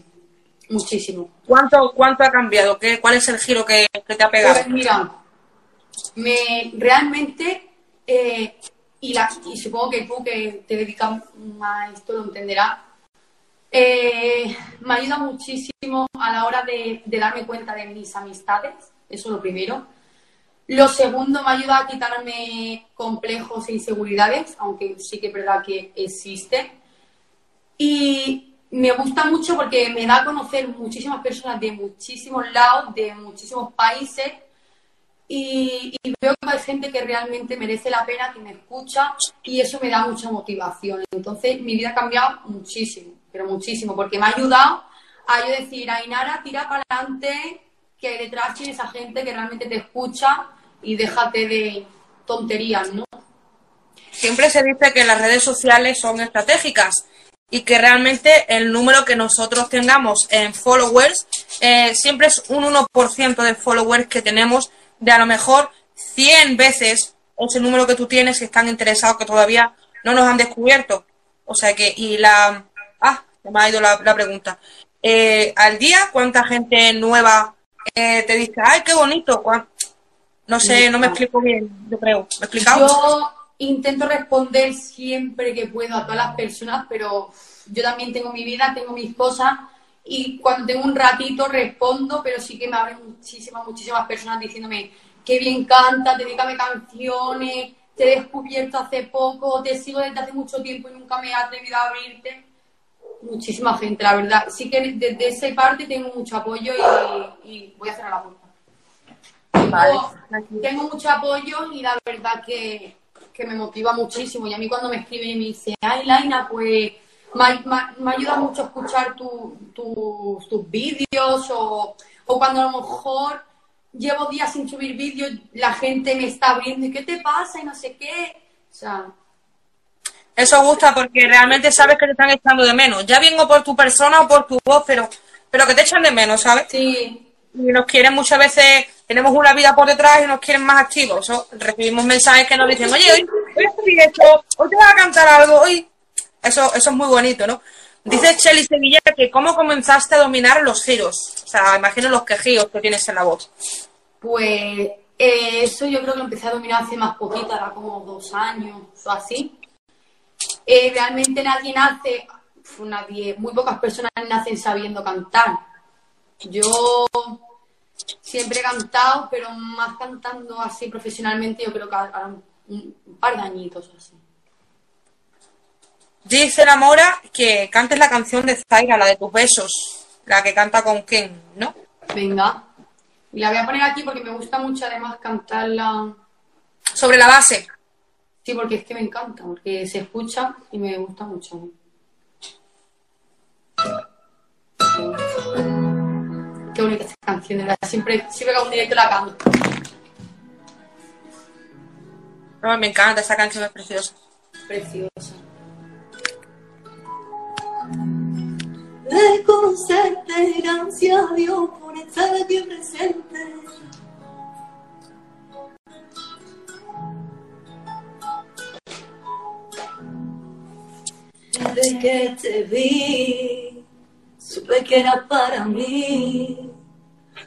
muchísimo. ¿Cuánto, cuánto ha cambiado? ¿Qué, ¿Cuál es el giro que, que te ha pegado? Pues mira, me realmente, eh, y, la, y supongo que tú que te dedicas a esto lo entenderás, eh, me ayuda muchísimo a la hora de, de darme cuenta de mis amistades, eso es lo primero. Lo segundo, me ayuda a quitarme complejos e inseguridades, aunque sí que es verdad que existe. Y me gusta mucho porque me da a conocer muchísimas personas de muchísimos lados, de muchísimos países, y, y veo que hay gente que realmente merece la pena, que me escucha, y eso me da mucha motivación. Entonces, mi vida ha cambiado muchísimo, pero muchísimo, porque me ha ayudado a yo decir, Ainara, tira para adelante, que detrás tienes a gente que realmente te escucha y déjate de tonterías, ¿no? Siempre se dice que las redes sociales son estratégicas y que realmente el número que nosotros tengamos en followers eh, siempre es un 1% de followers que tenemos de a lo mejor 100 veces ese número que tú tienes que están interesados que todavía no nos han descubierto. O sea que, y la... Ah, me ha ido la, la pregunta. Eh, al día, ¿cuánta gente nueva eh, te dice, ay, qué bonito? ¿Cuán-?" No sé, no me explico bien, yo creo. ¿Me he explicado? Yo intento responder siempre que puedo a todas las personas, pero yo también tengo mi vida, tengo mis cosas y cuando tengo un ratito respondo, pero sí que me abren muchísimas, muchísimas personas diciéndome qué bien cantas, dedícame canciones, te he descubierto hace poco, te sigo desde hace mucho tiempo y nunca me he atrevido a abrirte. muchísima gente, la verdad. Sí que desde esa parte tengo mucho apoyo y, y voy a cerrar la puerta. Tengo, tengo mucho apoyo y la verdad que, que me motiva muchísimo. Y a mí cuando me escriben y me dicen, ay, Laina, pues me, me- me ayuda mucho a escuchar tu- tu- tus vídeos o, o cuando a lo mejor llevo días sin subir vídeos, la gente me está abriendo y ¿qué te pasa? y no sé qué. O sea, Eso gusta porque realmente sabes que te están echando de menos. Ya vengo por tu persona o por tu voz, pero, pero que te echan de menos, ¿sabes? sí, Y nos quieren muchas veces, tenemos una vida por detrás y nos quieren más activos. Eso, recibimos mensajes que nos dicen, oye, hoy voy a subir esto, hoy te vas a cantar algo, hoy. Eso, eso es muy bonito, ¿no? Dice Shelly Sevilla que cómo comenzaste a dominar los giros. O sea, imagino los quejíos que tienes en la voz. pues eh, eso yo creo que lo empecé a dominar hace más poquito, era como dos años o así. Eh, realmente nadie nace, nadie, muy pocas personas nacen sabiendo cantar. Yo siempre he cantado, pero más cantando así profesionalmente, yo creo que ahora un, un par de añitos así. Dice la Mora que cantes la canción de Zaira, la de tus besos, la que canta con Ken, ¿no? Venga. Y la voy a poner aquí porque me gusta mucho además cantarla. Sobre la base. Sí, porque es que me encanta, porque se escucha y me gusta mucho. Qué bonita esta canción, de verdad. Siempre, siempre que hago un directo la canto. No, me encanta, esa canción es preciosa. Preciosa. Reconocerte, gracias a Dios por estar aquí presente. Desde que te vi, supe que era para mí.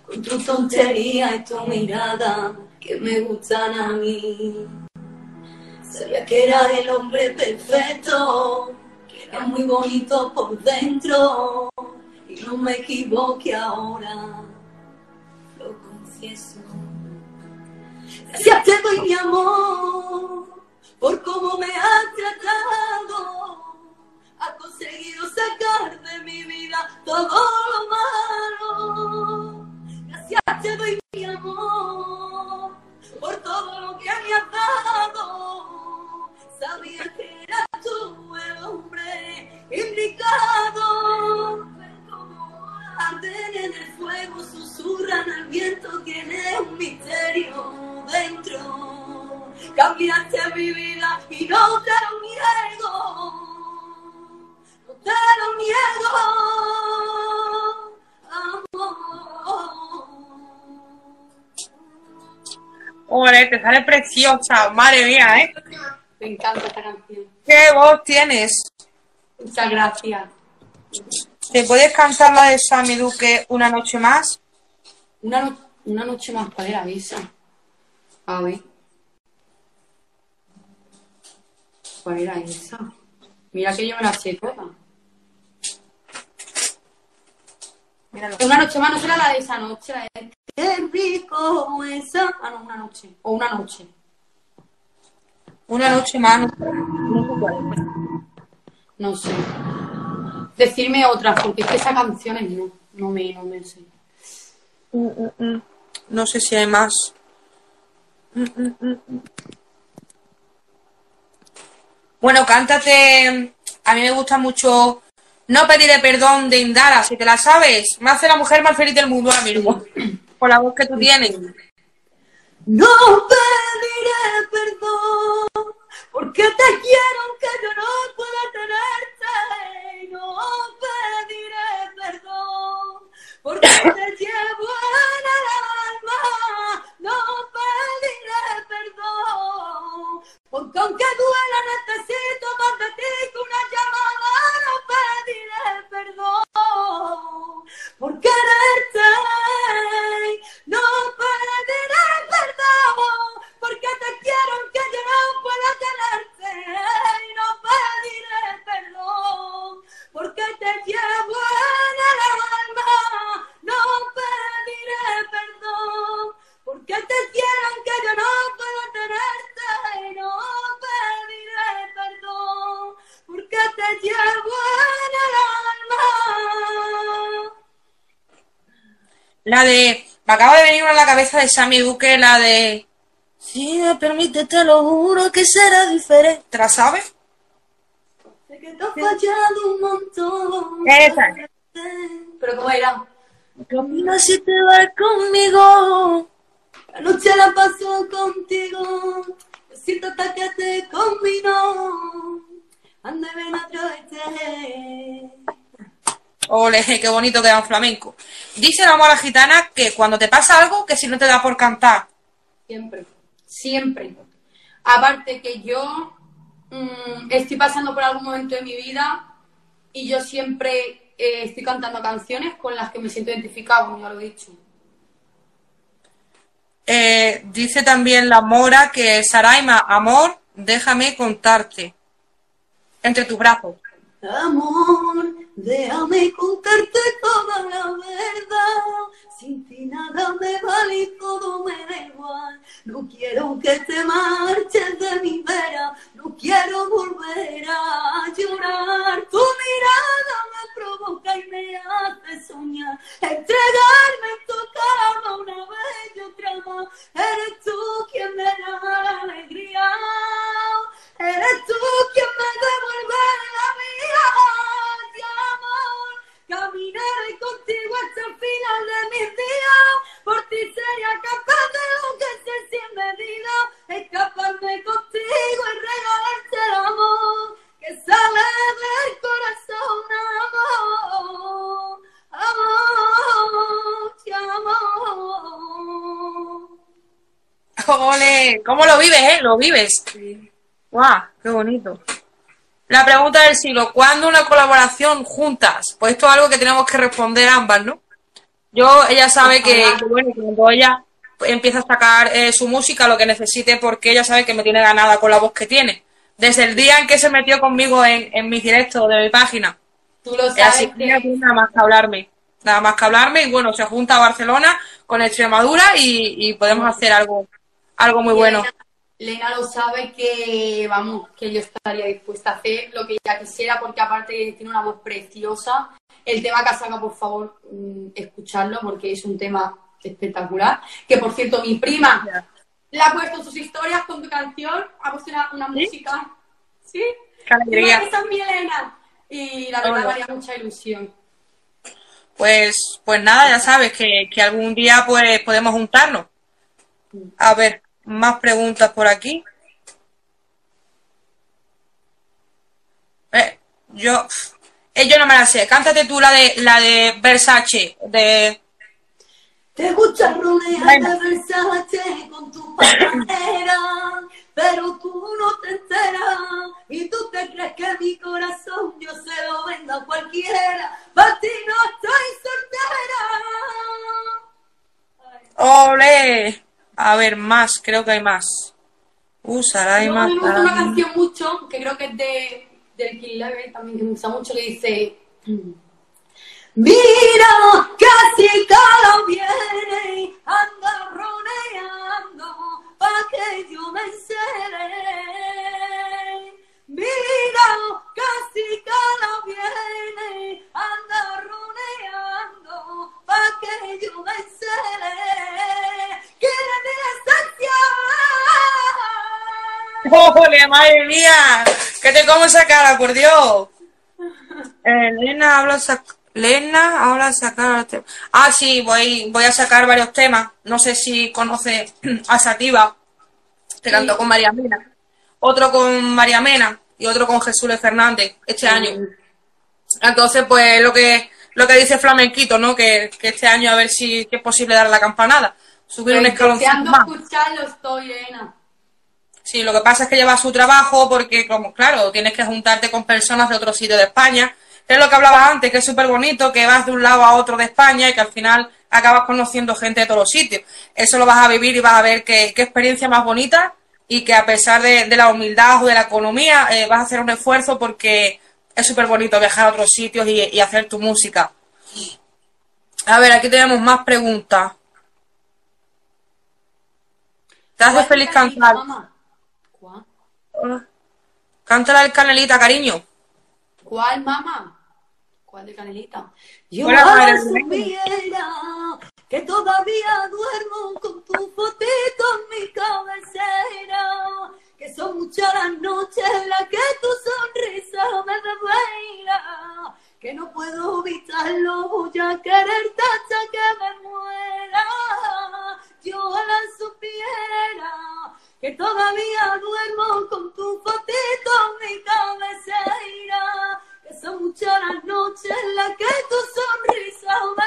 Con tu tontería y tu mirada que me gustan a mí. Sabía que era el hombre perfecto, que era muy bonito por dentro. Y no me equivoqué ahora, lo confieso. Gracias te doy mi amor por cómo me has tratado. Has conseguido sacar de mi vida todo lo malo. Gracias te doy mi amor por todo lo que me has dado. Sabía que eras tú el hombre indicado. Arden en el fuego, susurran al viento, tiene un misterio dentro. Cambiaste mi vida y no te lo. Amor. Joder, te sale preciosa, madre mía, ¿eh? Me encanta esta canción. ¿Qué voz tienes? Muchas gracias. ¿Te puedes cantar la de Sammy Duque una noche más? Una, no- una noche más, ¿cuál era esa? A ver. ¿Cuál era esa? Mira que yo me la sé toda. Míralo. Una noche más, no será la de esa noche, la de... Qué rico esa. Ah, no, una noche. O una noche. Una noche más. No, no sé. Decirme otra, porque es que esa canción es no, no me, no me sé. Mm, mm, mm. No sé si hay más. Bueno, cántate. A mí me gusta mucho No pediré perdón de Indara, si te la sabes. Me hace la mujer más feliz del mundo ahora mismo. [CLEARS THROAT] Por la voz que tú tienes. No pediré perdón porque te quiero aunque yo no pueda tenerte. No pediré perdón porque te llevo en el alma. No pediré perdón porque aunque duela necesito más de ti que una llamada. Pediré perdón por quererte. Cabeza de Sammy Duque, la de. Si me permite, te lo juro que será diferente. ¿Te la sabes? Sé que te has fallado un montón. Esa. Pero ¿cómo era? Camina si te vas conmigo. La noche la paso contigo. Me siento hasta que te combino. Ande, ven Ole, [LAUGHS] qué bonito queda un flamenco. Dice la mora gitana que cuando te pasa algo, que si no te da por cantar. Siempre, siempre. Aparte que yo mm, estoy pasando por algún momento de mi vida y yo siempre eh, estoy cantando canciones con las que me siento identificado, como ya lo he dicho. Eh, dice también la mora que Saraima, amor, déjame contarte. Entre tus brazos. Amor, déjame contarte toda la verdad. Sin ti nada me vale y todo me da igual. No quiero que te marches de mi vera. No quiero volver a llorar. Tu mirada me provoca y me hace soñar. Entregarme en tu cama una vez vives, eh? Lo vives. ¡Guau! ¡Qué bonito! La pregunta del siglo, ¿cuándo una colaboración juntas? Pues esto es algo que tenemos que responder ambas, ¿no? Yo, ella sabe que, que, bueno, cuando ella empieza a sacar eh, su música, lo que necesite, porque ella sabe que me tiene ganada con la voz que tiene. Desde el día en que se metió conmigo en, en mis directos de mi página. Tú lo sabes. Así que tiene nada más que hablarme. Nada más que hablarme y bueno, se junta a Barcelona con Extremadura y, y podemos hacer algo, algo muy bueno. Lena lo sabe que, vamos, que yo estaría dispuesta a hacer lo que ella quisiera, porque aparte tiene una voz preciosa. El tema sacado, por favor, mm, escucharlo, porque es un tema espectacular. Que, por cierto, mi prima la ha puesto en sus historias con tu canción, ha puesto una, una música. ¿Sí? Qué es mi Elena. Y la verdad Hola. me haría mucha ilusión. Pues, pues nada, ya sabes que, que algún día pues podemos juntarnos. A ver, más preguntas por aquí. Eh, yo, eh, yo no me la sé. Cántate tú la de la de Versace, de Te gusta rodear de Versace con tu panera, A ver, más, creo que hay más. Uh, Saraima, Luego me gusta una canción mucho, que creo que es de, del Kill Level también, que me gusta mucho, que dice... Mira, casi cada viene, anda rodeando pa' que yo me encele. Mira, casi cada viene, anda rodeando pa' que yo me encele. Quiere mi esencia. ¡Ole, madre mía! Que te como esa cara, por Dios. Eh, Lena habla Lena habla sacar te- Ah, sí, voy, voy a sacar varios temas. No sé si conoce [CLEARS THROAT] a Sativa, que cantó con María Mena. Otro con María Mena y otro con Jesús. Fernández este año. Entonces, pues lo que lo que dice Flamenquito, ¿no? Que, que este año a ver si que es posible dar la campanada. Subir un escucharlo estoy, Elena. Sí, lo que pasa es que lleva su trabajo porque, como claro, tienes que juntarte con personas de otro sitio de España. Es lo que hablaba antes, que es súper bonito, que vas de un lado a otro de España y que al final acabas conociendo gente de todos los sitios. Eso lo vas a vivir y vas a ver qué, qué experiencia más bonita y que a pesar de, de la humildad o de la economía, eh, vas a hacer un esfuerzo porque es súper bonito viajar a otros sitios y, y hacer tu música. A ver, aquí tenemos más preguntas. ¿Te hace ¿Cuál feliz cantar? ¿Cuál? Cántala el canelita, cariño. ¿Cuál, mamá? ¿Cuál de Canelita? Yo Hola, que todavía duermo con tu fotito en mi cabecera, que son muchas las noches en las que tu sonrisa me desvela, que no puedo evitarlo, voy a quererte hasta que me muera, yo la supiera, que todavía duermo con tu fotito en mi cabecera, son muchas las noches en las que tu sonrisa me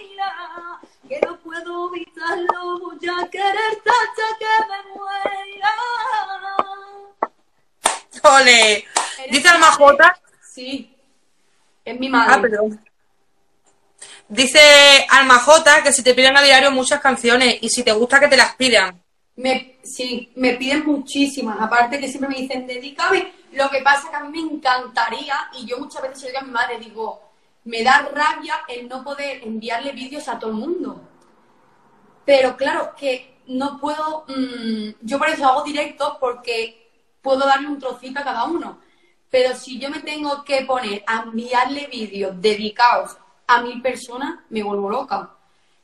desvela, que no puedo evitarlo, voy a quererte hasta que me muera. ¡Ole! Dice Alma J. Sí, es mi madre. Ah, perdón. Dice Alma J que si te piden a diario muchas canciones y si te gusta que te las pidan. Me, sí, me piden muchísimas. Aparte que siempre me dicen, dedícame. Lo que pasa que a mí me encantaría, y yo muchas veces se lo digo a mi madre, digo, me da rabia el no poder enviarle vídeos a todo el mundo. Pero claro, que no puedo, mm, yo por eso hago directos porque puedo darle un trocito a cada uno. Pero si yo me tengo que poner a enviarle vídeos dedicados a mil personas, me vuelvo loca.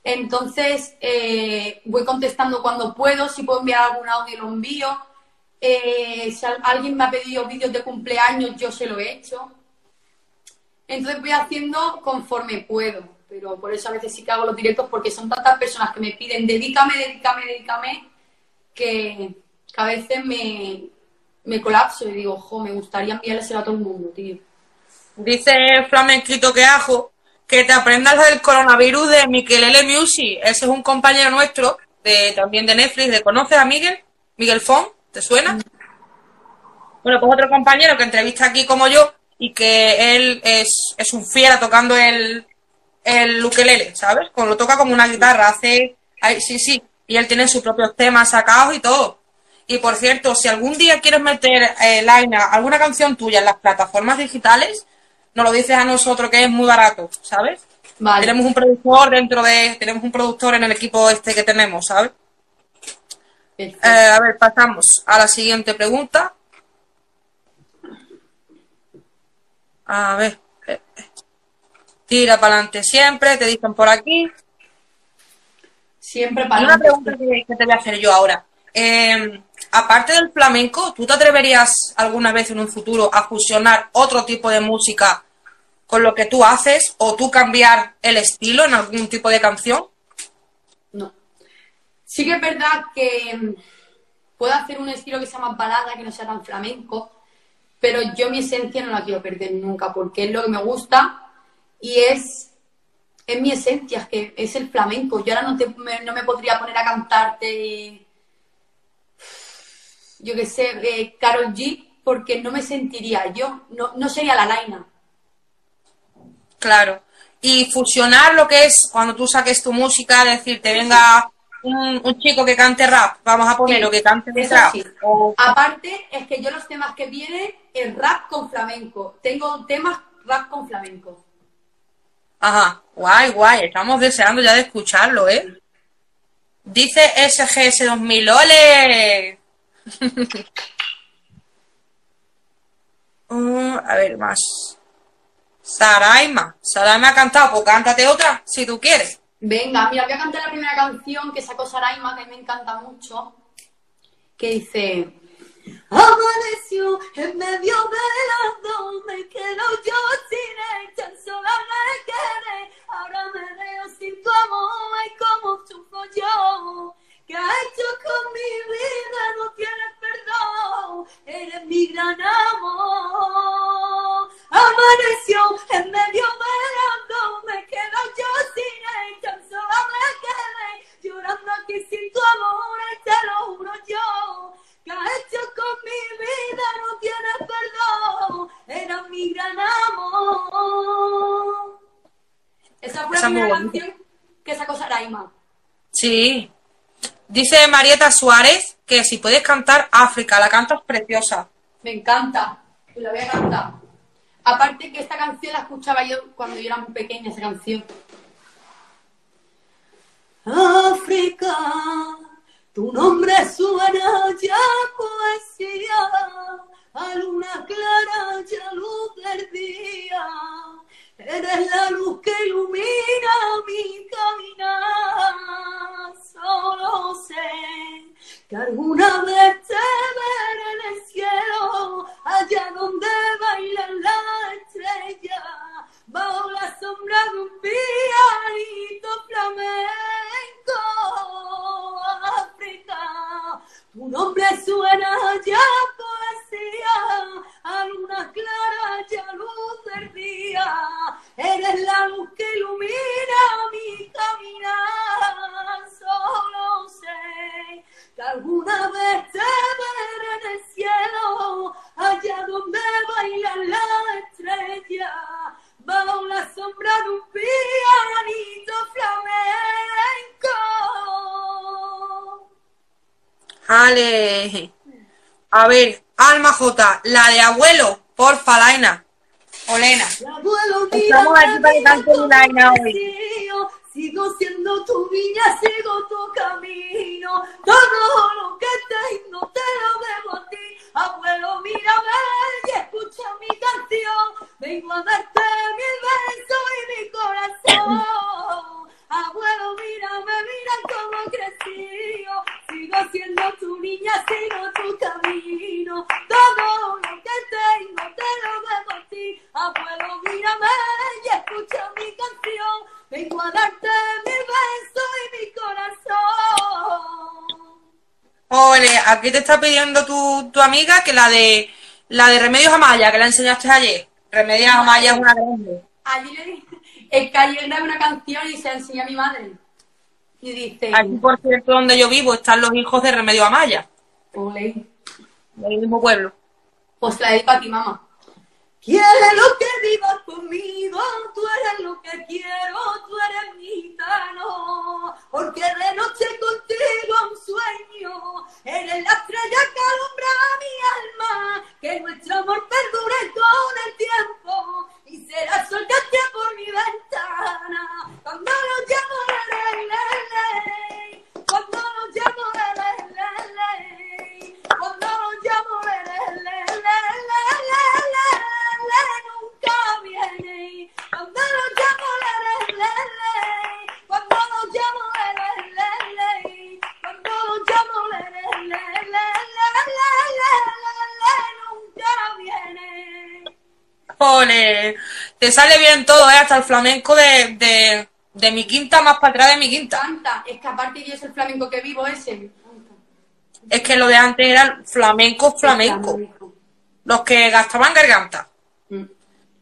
Entonces, eh, voy contestando cuando puedo, si puedo enviar algún audio lo envío. Eh, si al- alguien me ha pedido vídeos de cumpleaños, yo se lo he hecho. Entonces voy haciendo conforme puedo, pero por eso a veces sí que hago los directos porque son tantas personas que me piden dedícame, dedícame, dedícame, que, a veces me, me colapso y digo, jo, me gustaría enviárselo a todo el mundo, tío. Dice Flamenquito que ajo que te aprendas lo del coronavirus de Miquel L. Music. Ese es un compañero nuestro, de, también de Netflix. ¿Le conoces a Miguel? Miguel Fon, ¿te suena? Bueno, pues otro compañero que entrevista aquí como yo y que él es, es un fiera tocando el, el ukelele, ¿sabes? Como lo toca como una guitarra, hace... ay, sí, sí, y él tiene sus propios temas sacados y todo. Y por cierto, si algún día quieres meter, eh, Laina, alguna canción tuya en las plataformas digitales, nos lo dices a nosotros que es muy barato, ¿sabes? Vale. Tenemos un productor dentro de, tenemos un productor en el equipo este que tenemos, ¿sabes? Eh, a ver, pasamos a la siguiente pregunta. A ver. eh, eh. Tira para adelante siempre, te dicen por aquí. Siempre para una pregunta que, que te voy a hacer yo ahora. Eh, aparte del flamenco, ¿tú te atreverías alguna vez en un futuro a fusionar otro tipo de música con lo que tú haces o tú cambiar el estilo en algún tipo de canción? Sí que es verdad que mm, puedo hacer un estilo que sea más balada, que no sea tan flamenco, pero yo mi esencia no la quiero perder nunca, porque es lo que me gusta y es, es mi esencia, es que es el flamenco. Yo ahora no, te, me, no me podría poner a cantarte, yo qué sé, eh, Carol G, porque no me sentiría yo, no, no sería la Laina. Claro. Y fusionar lo que es cuando tú saques tu música, decir, te venga un, un chico que cante rap, vamos a poner Sí, lo que cante de rap. sí. O- Aparte, es que yo los temas que vienen es rap con flamenco. Tengo temas rap con flamenco. Ajá, guay, guay, estamos deseando ya de escucharlo, ¿eh? Dice SGS 2000, ¡ole! [LAUGHS] Uh, a ver, más. Saraima. Saraima ha cantado, pues cántate otra, si tú quieres. Venga, mira, voy a cantar la primera canción que sacó Saraima, que a mí me encanta mucho. Que dice... Amaneció en medio de las dos, me quedo yo sin él, sola me quedé. Ahora me veo sin tu amor, y como sufro yo. ¿Qué has hecho con mi vida? No tienes perdón, eres mi gran amor. Amaneció en medio dos, me quedo yo sin él, tan sola me quedé. Llorando aquí sin tu amor, y te lo juro yo. ¿Qué has hecho con mi vida? No tienes perdón. Era mi gran amor. Esa fue Esa la primera canción que sacó Saraima. Sí. Dice Marieta Suárez que si puedes cantar África, la cantas preciosa. Me encanta. Y la voy a cantar. Aparte que esta canción la escuchaba yo cuando yo era muy pequeña, esa canción. África, tu nombre suena ya poesía, a luna clara ya luz del día. Eres la luz que ilumina mi caminar. Solo sé que alguna vez te veré en el cielo, allá donde bailan las estrellas, bajo la sombra de un pianito flamenco. África, tu nombre suena allá Ale. A ver, Alma J, la de abuelo, porfa, Laina. Olena. Abuelo, Estamos aquí para cómo hoy. Sigo siendo tu niña, sigo tu camino. Todo lo que tengo te lo debo a ti. Abuelo, mírame y escucha mi canción. Vengo a darte mil besos y mi corazón. Abuelo, mírame, mira cómo creció. Sigo siendo tu niña, sigo tu camino. Todo lo que tengo te lo debo a ti. Abuelo, mírame y escucha mi canción. Vengo a darte mi beso y mi corazón. Ole, aquí te está pidiendo tu, tu amiga que la de la de Remedios Amaya, que la enseñaste ayer. Remedios Amaya es una grande. Allí le dije, es que ayer grabé una canción y se la enseñé a mi madre. Y dice, Aquí, por cierto, donde yo vivo, están los hijos de Remedios Amaya, ole, del mismo pueblo. pues la dedico a ti, mamá. Quiero que vivas conmigo, tú eres lo que quiero, tú eres mi gitano, te sale bien todo, ¿eh? Hasta el flamenco de, de, de mi quinta más para atrás de mi quinta. Es que aparte yo es el flamenco que vivo ese. Es que lo de antes era flamenco, flamenco. Los que gastaban garganta. Mm.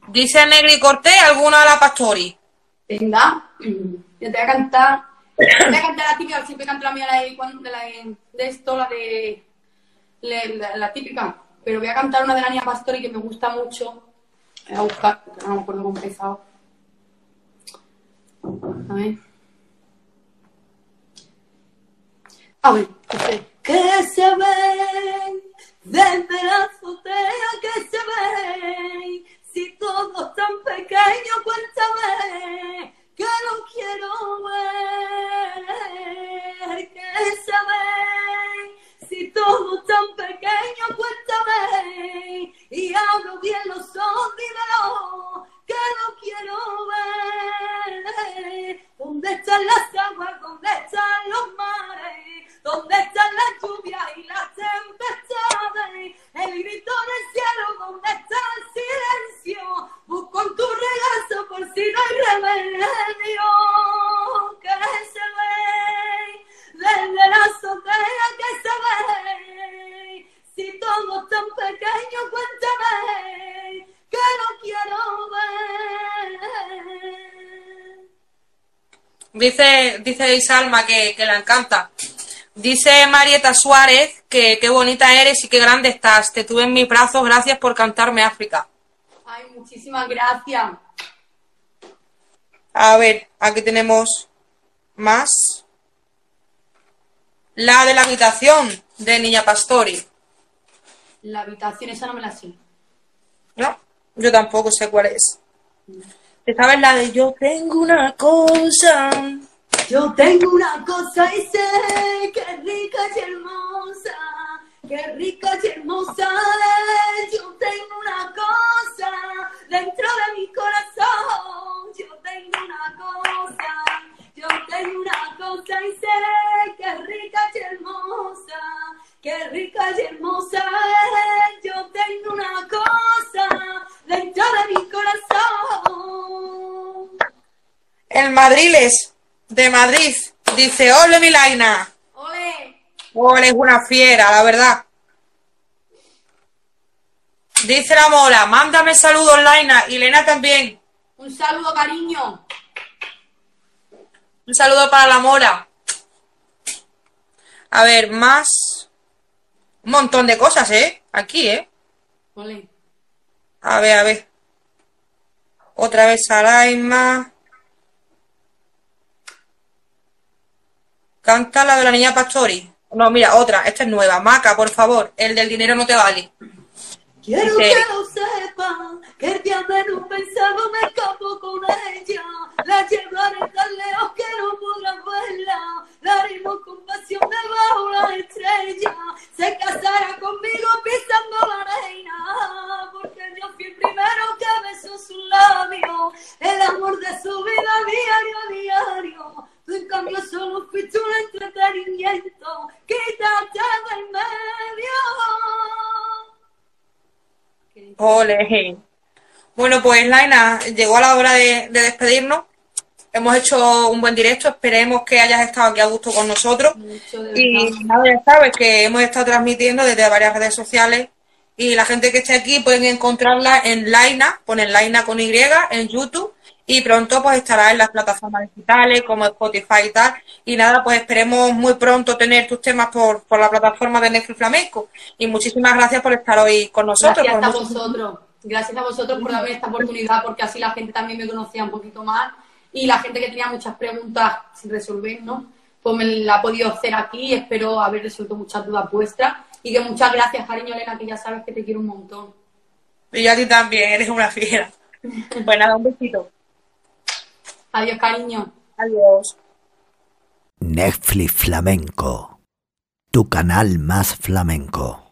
Dice Negri Cortés, alguna de la Pastori. Venga, yo te voy a cantar. Te voy a cantar la típica, siempre canto la mía, la de, la de, de esto, la de. la típica. Pero voy a cantar una de la niña Pastori que me gusta mucho. Voy a buscar, no me acuerdo cómo empezaba. A ver. A ver, dice. que se ven desde la azotea que se ven si todo es tan pequeño cuéntame que lo quiero ver que se si todo tan pequeño cuéntame y abro bien los ojos dímelo que lo quiero ver ¿Dónde están las aguas? ¿Dónde están los mares? Dice, Isalma que, que la encanta. Dice Marieta Suárez que qué bonita eres y qué grande estás. Te tuve en mis brazos, gracias por cantarme África. Ay, muchísimas gracias. A ver, aquí tenemos más. La de la habitación de Niña Pastori. La habitación, esa no me la sé. No, yo tampoco sé cuál es. ¿Te sabes la de yo tengo una cosa? Yo tengo una cosa y sé que rica y hermosa, que rica y hermosa es. Yo tengo una cosa dentro de mi corazón. Yo tengo una cosa, yo tengo una cosa y sé que rica y hermosa, que rica y hermosa es. Yo tengo una cosa dentro de mi corazón. El Madriles de Madrid. Dice, ole Milaina. ¡Ole! Ole, es una fiera, la verdad. Dice la Mora, mándame saludos, Laina. Y Lena también. Un saludo, cariño. Un saludo para la Mora. A ver, más. Un montón de cosas, ¿eh? Aquí, ¿eh? Ole. A ver, a ver. Otra vez Alaima. Canta la de la niña Pastori. No, mira, otra, esta es nueva. Maca, por favor, el del dinero no te vale. Quiero que lo sepan, que el día menos pensado me escapo con ella. La llevaré tan lejos que no podrán verla. La haremos con pasión debajo la estrella. Se casará conmigo pisando la arena. Porque yo fui el primero que besó su labio. El amor de su vida diario diario. Tú en cambio solo fuiste un entretenimiento. Quítate del medio. Ole. Bueno, pues Laina, llegó la hora de, de despedirnos. Hemos hecho un buen directo, esperemos que hayas estado aquí a gusto con nosotros. Y nada, ya sabes que hemos estado transmitiendo desde varias redes sociales y la gente que esté aquí pueden encontrarla en Laina, ponen Laina con Y en YouTube y pronto pues estará en las plataformas digitales como Spotify y tal. Y nada, pues esperemos muy pronto tener tus temas por, por la plataforma de Netflix Flamenco. Y muchísimas gracias por estar hoy con nosotros. Gracias a vosotros. Gracias a vosotros por darme esta oportunidad, porque así la gente también me conocía un poquito más. Y la gente que tenía muchas preguntas sin resolver, ¿no? Pues me la ha podido hacer aquí y espero haber resuelto muchas dudas vuestras. Y que muchas gracias, cariño Elena, que ya sabes que te quiero un montón. Y yo a ti también, eres una fiera. [LAUGHS] Pues nada, un besito. Adiós, cariño. Adiós. Netflix Flamenco. Tu canal más flamenco.